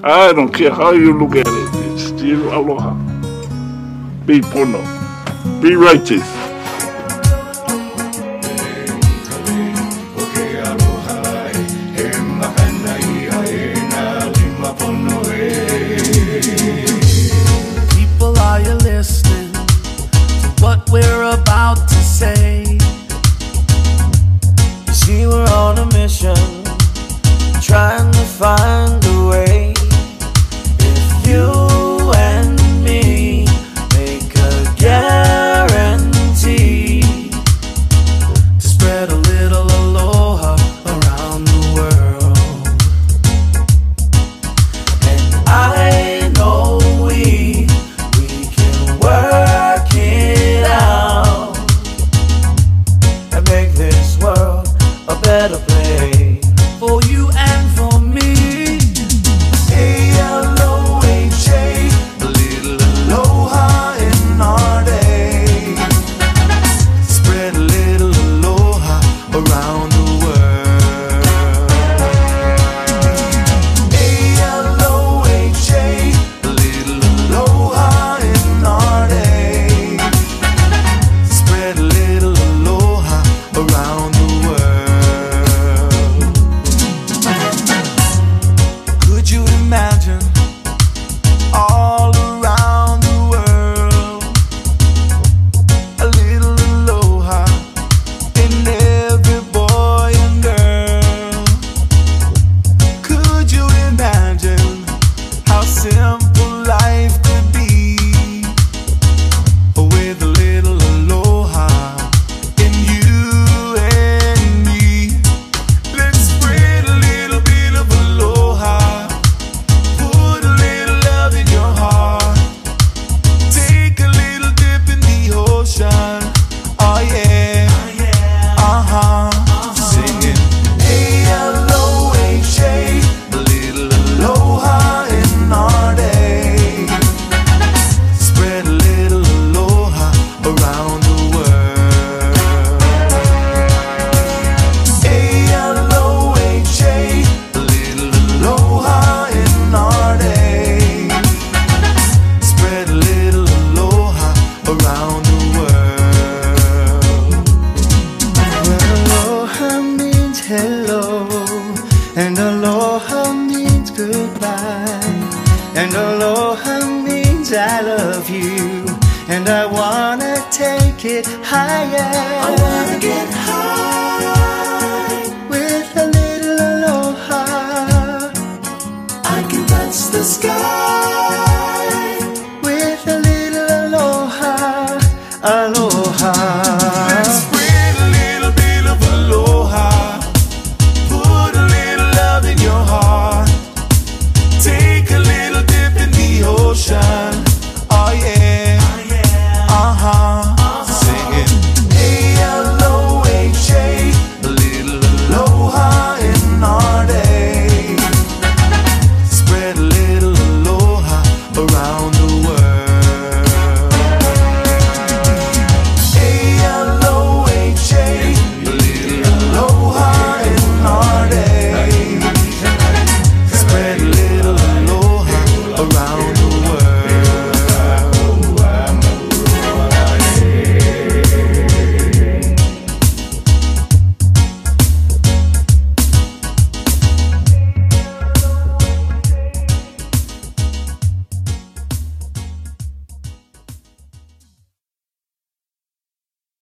S2: I don't care how you look at it, it's still aloha. Be pono, be righteous.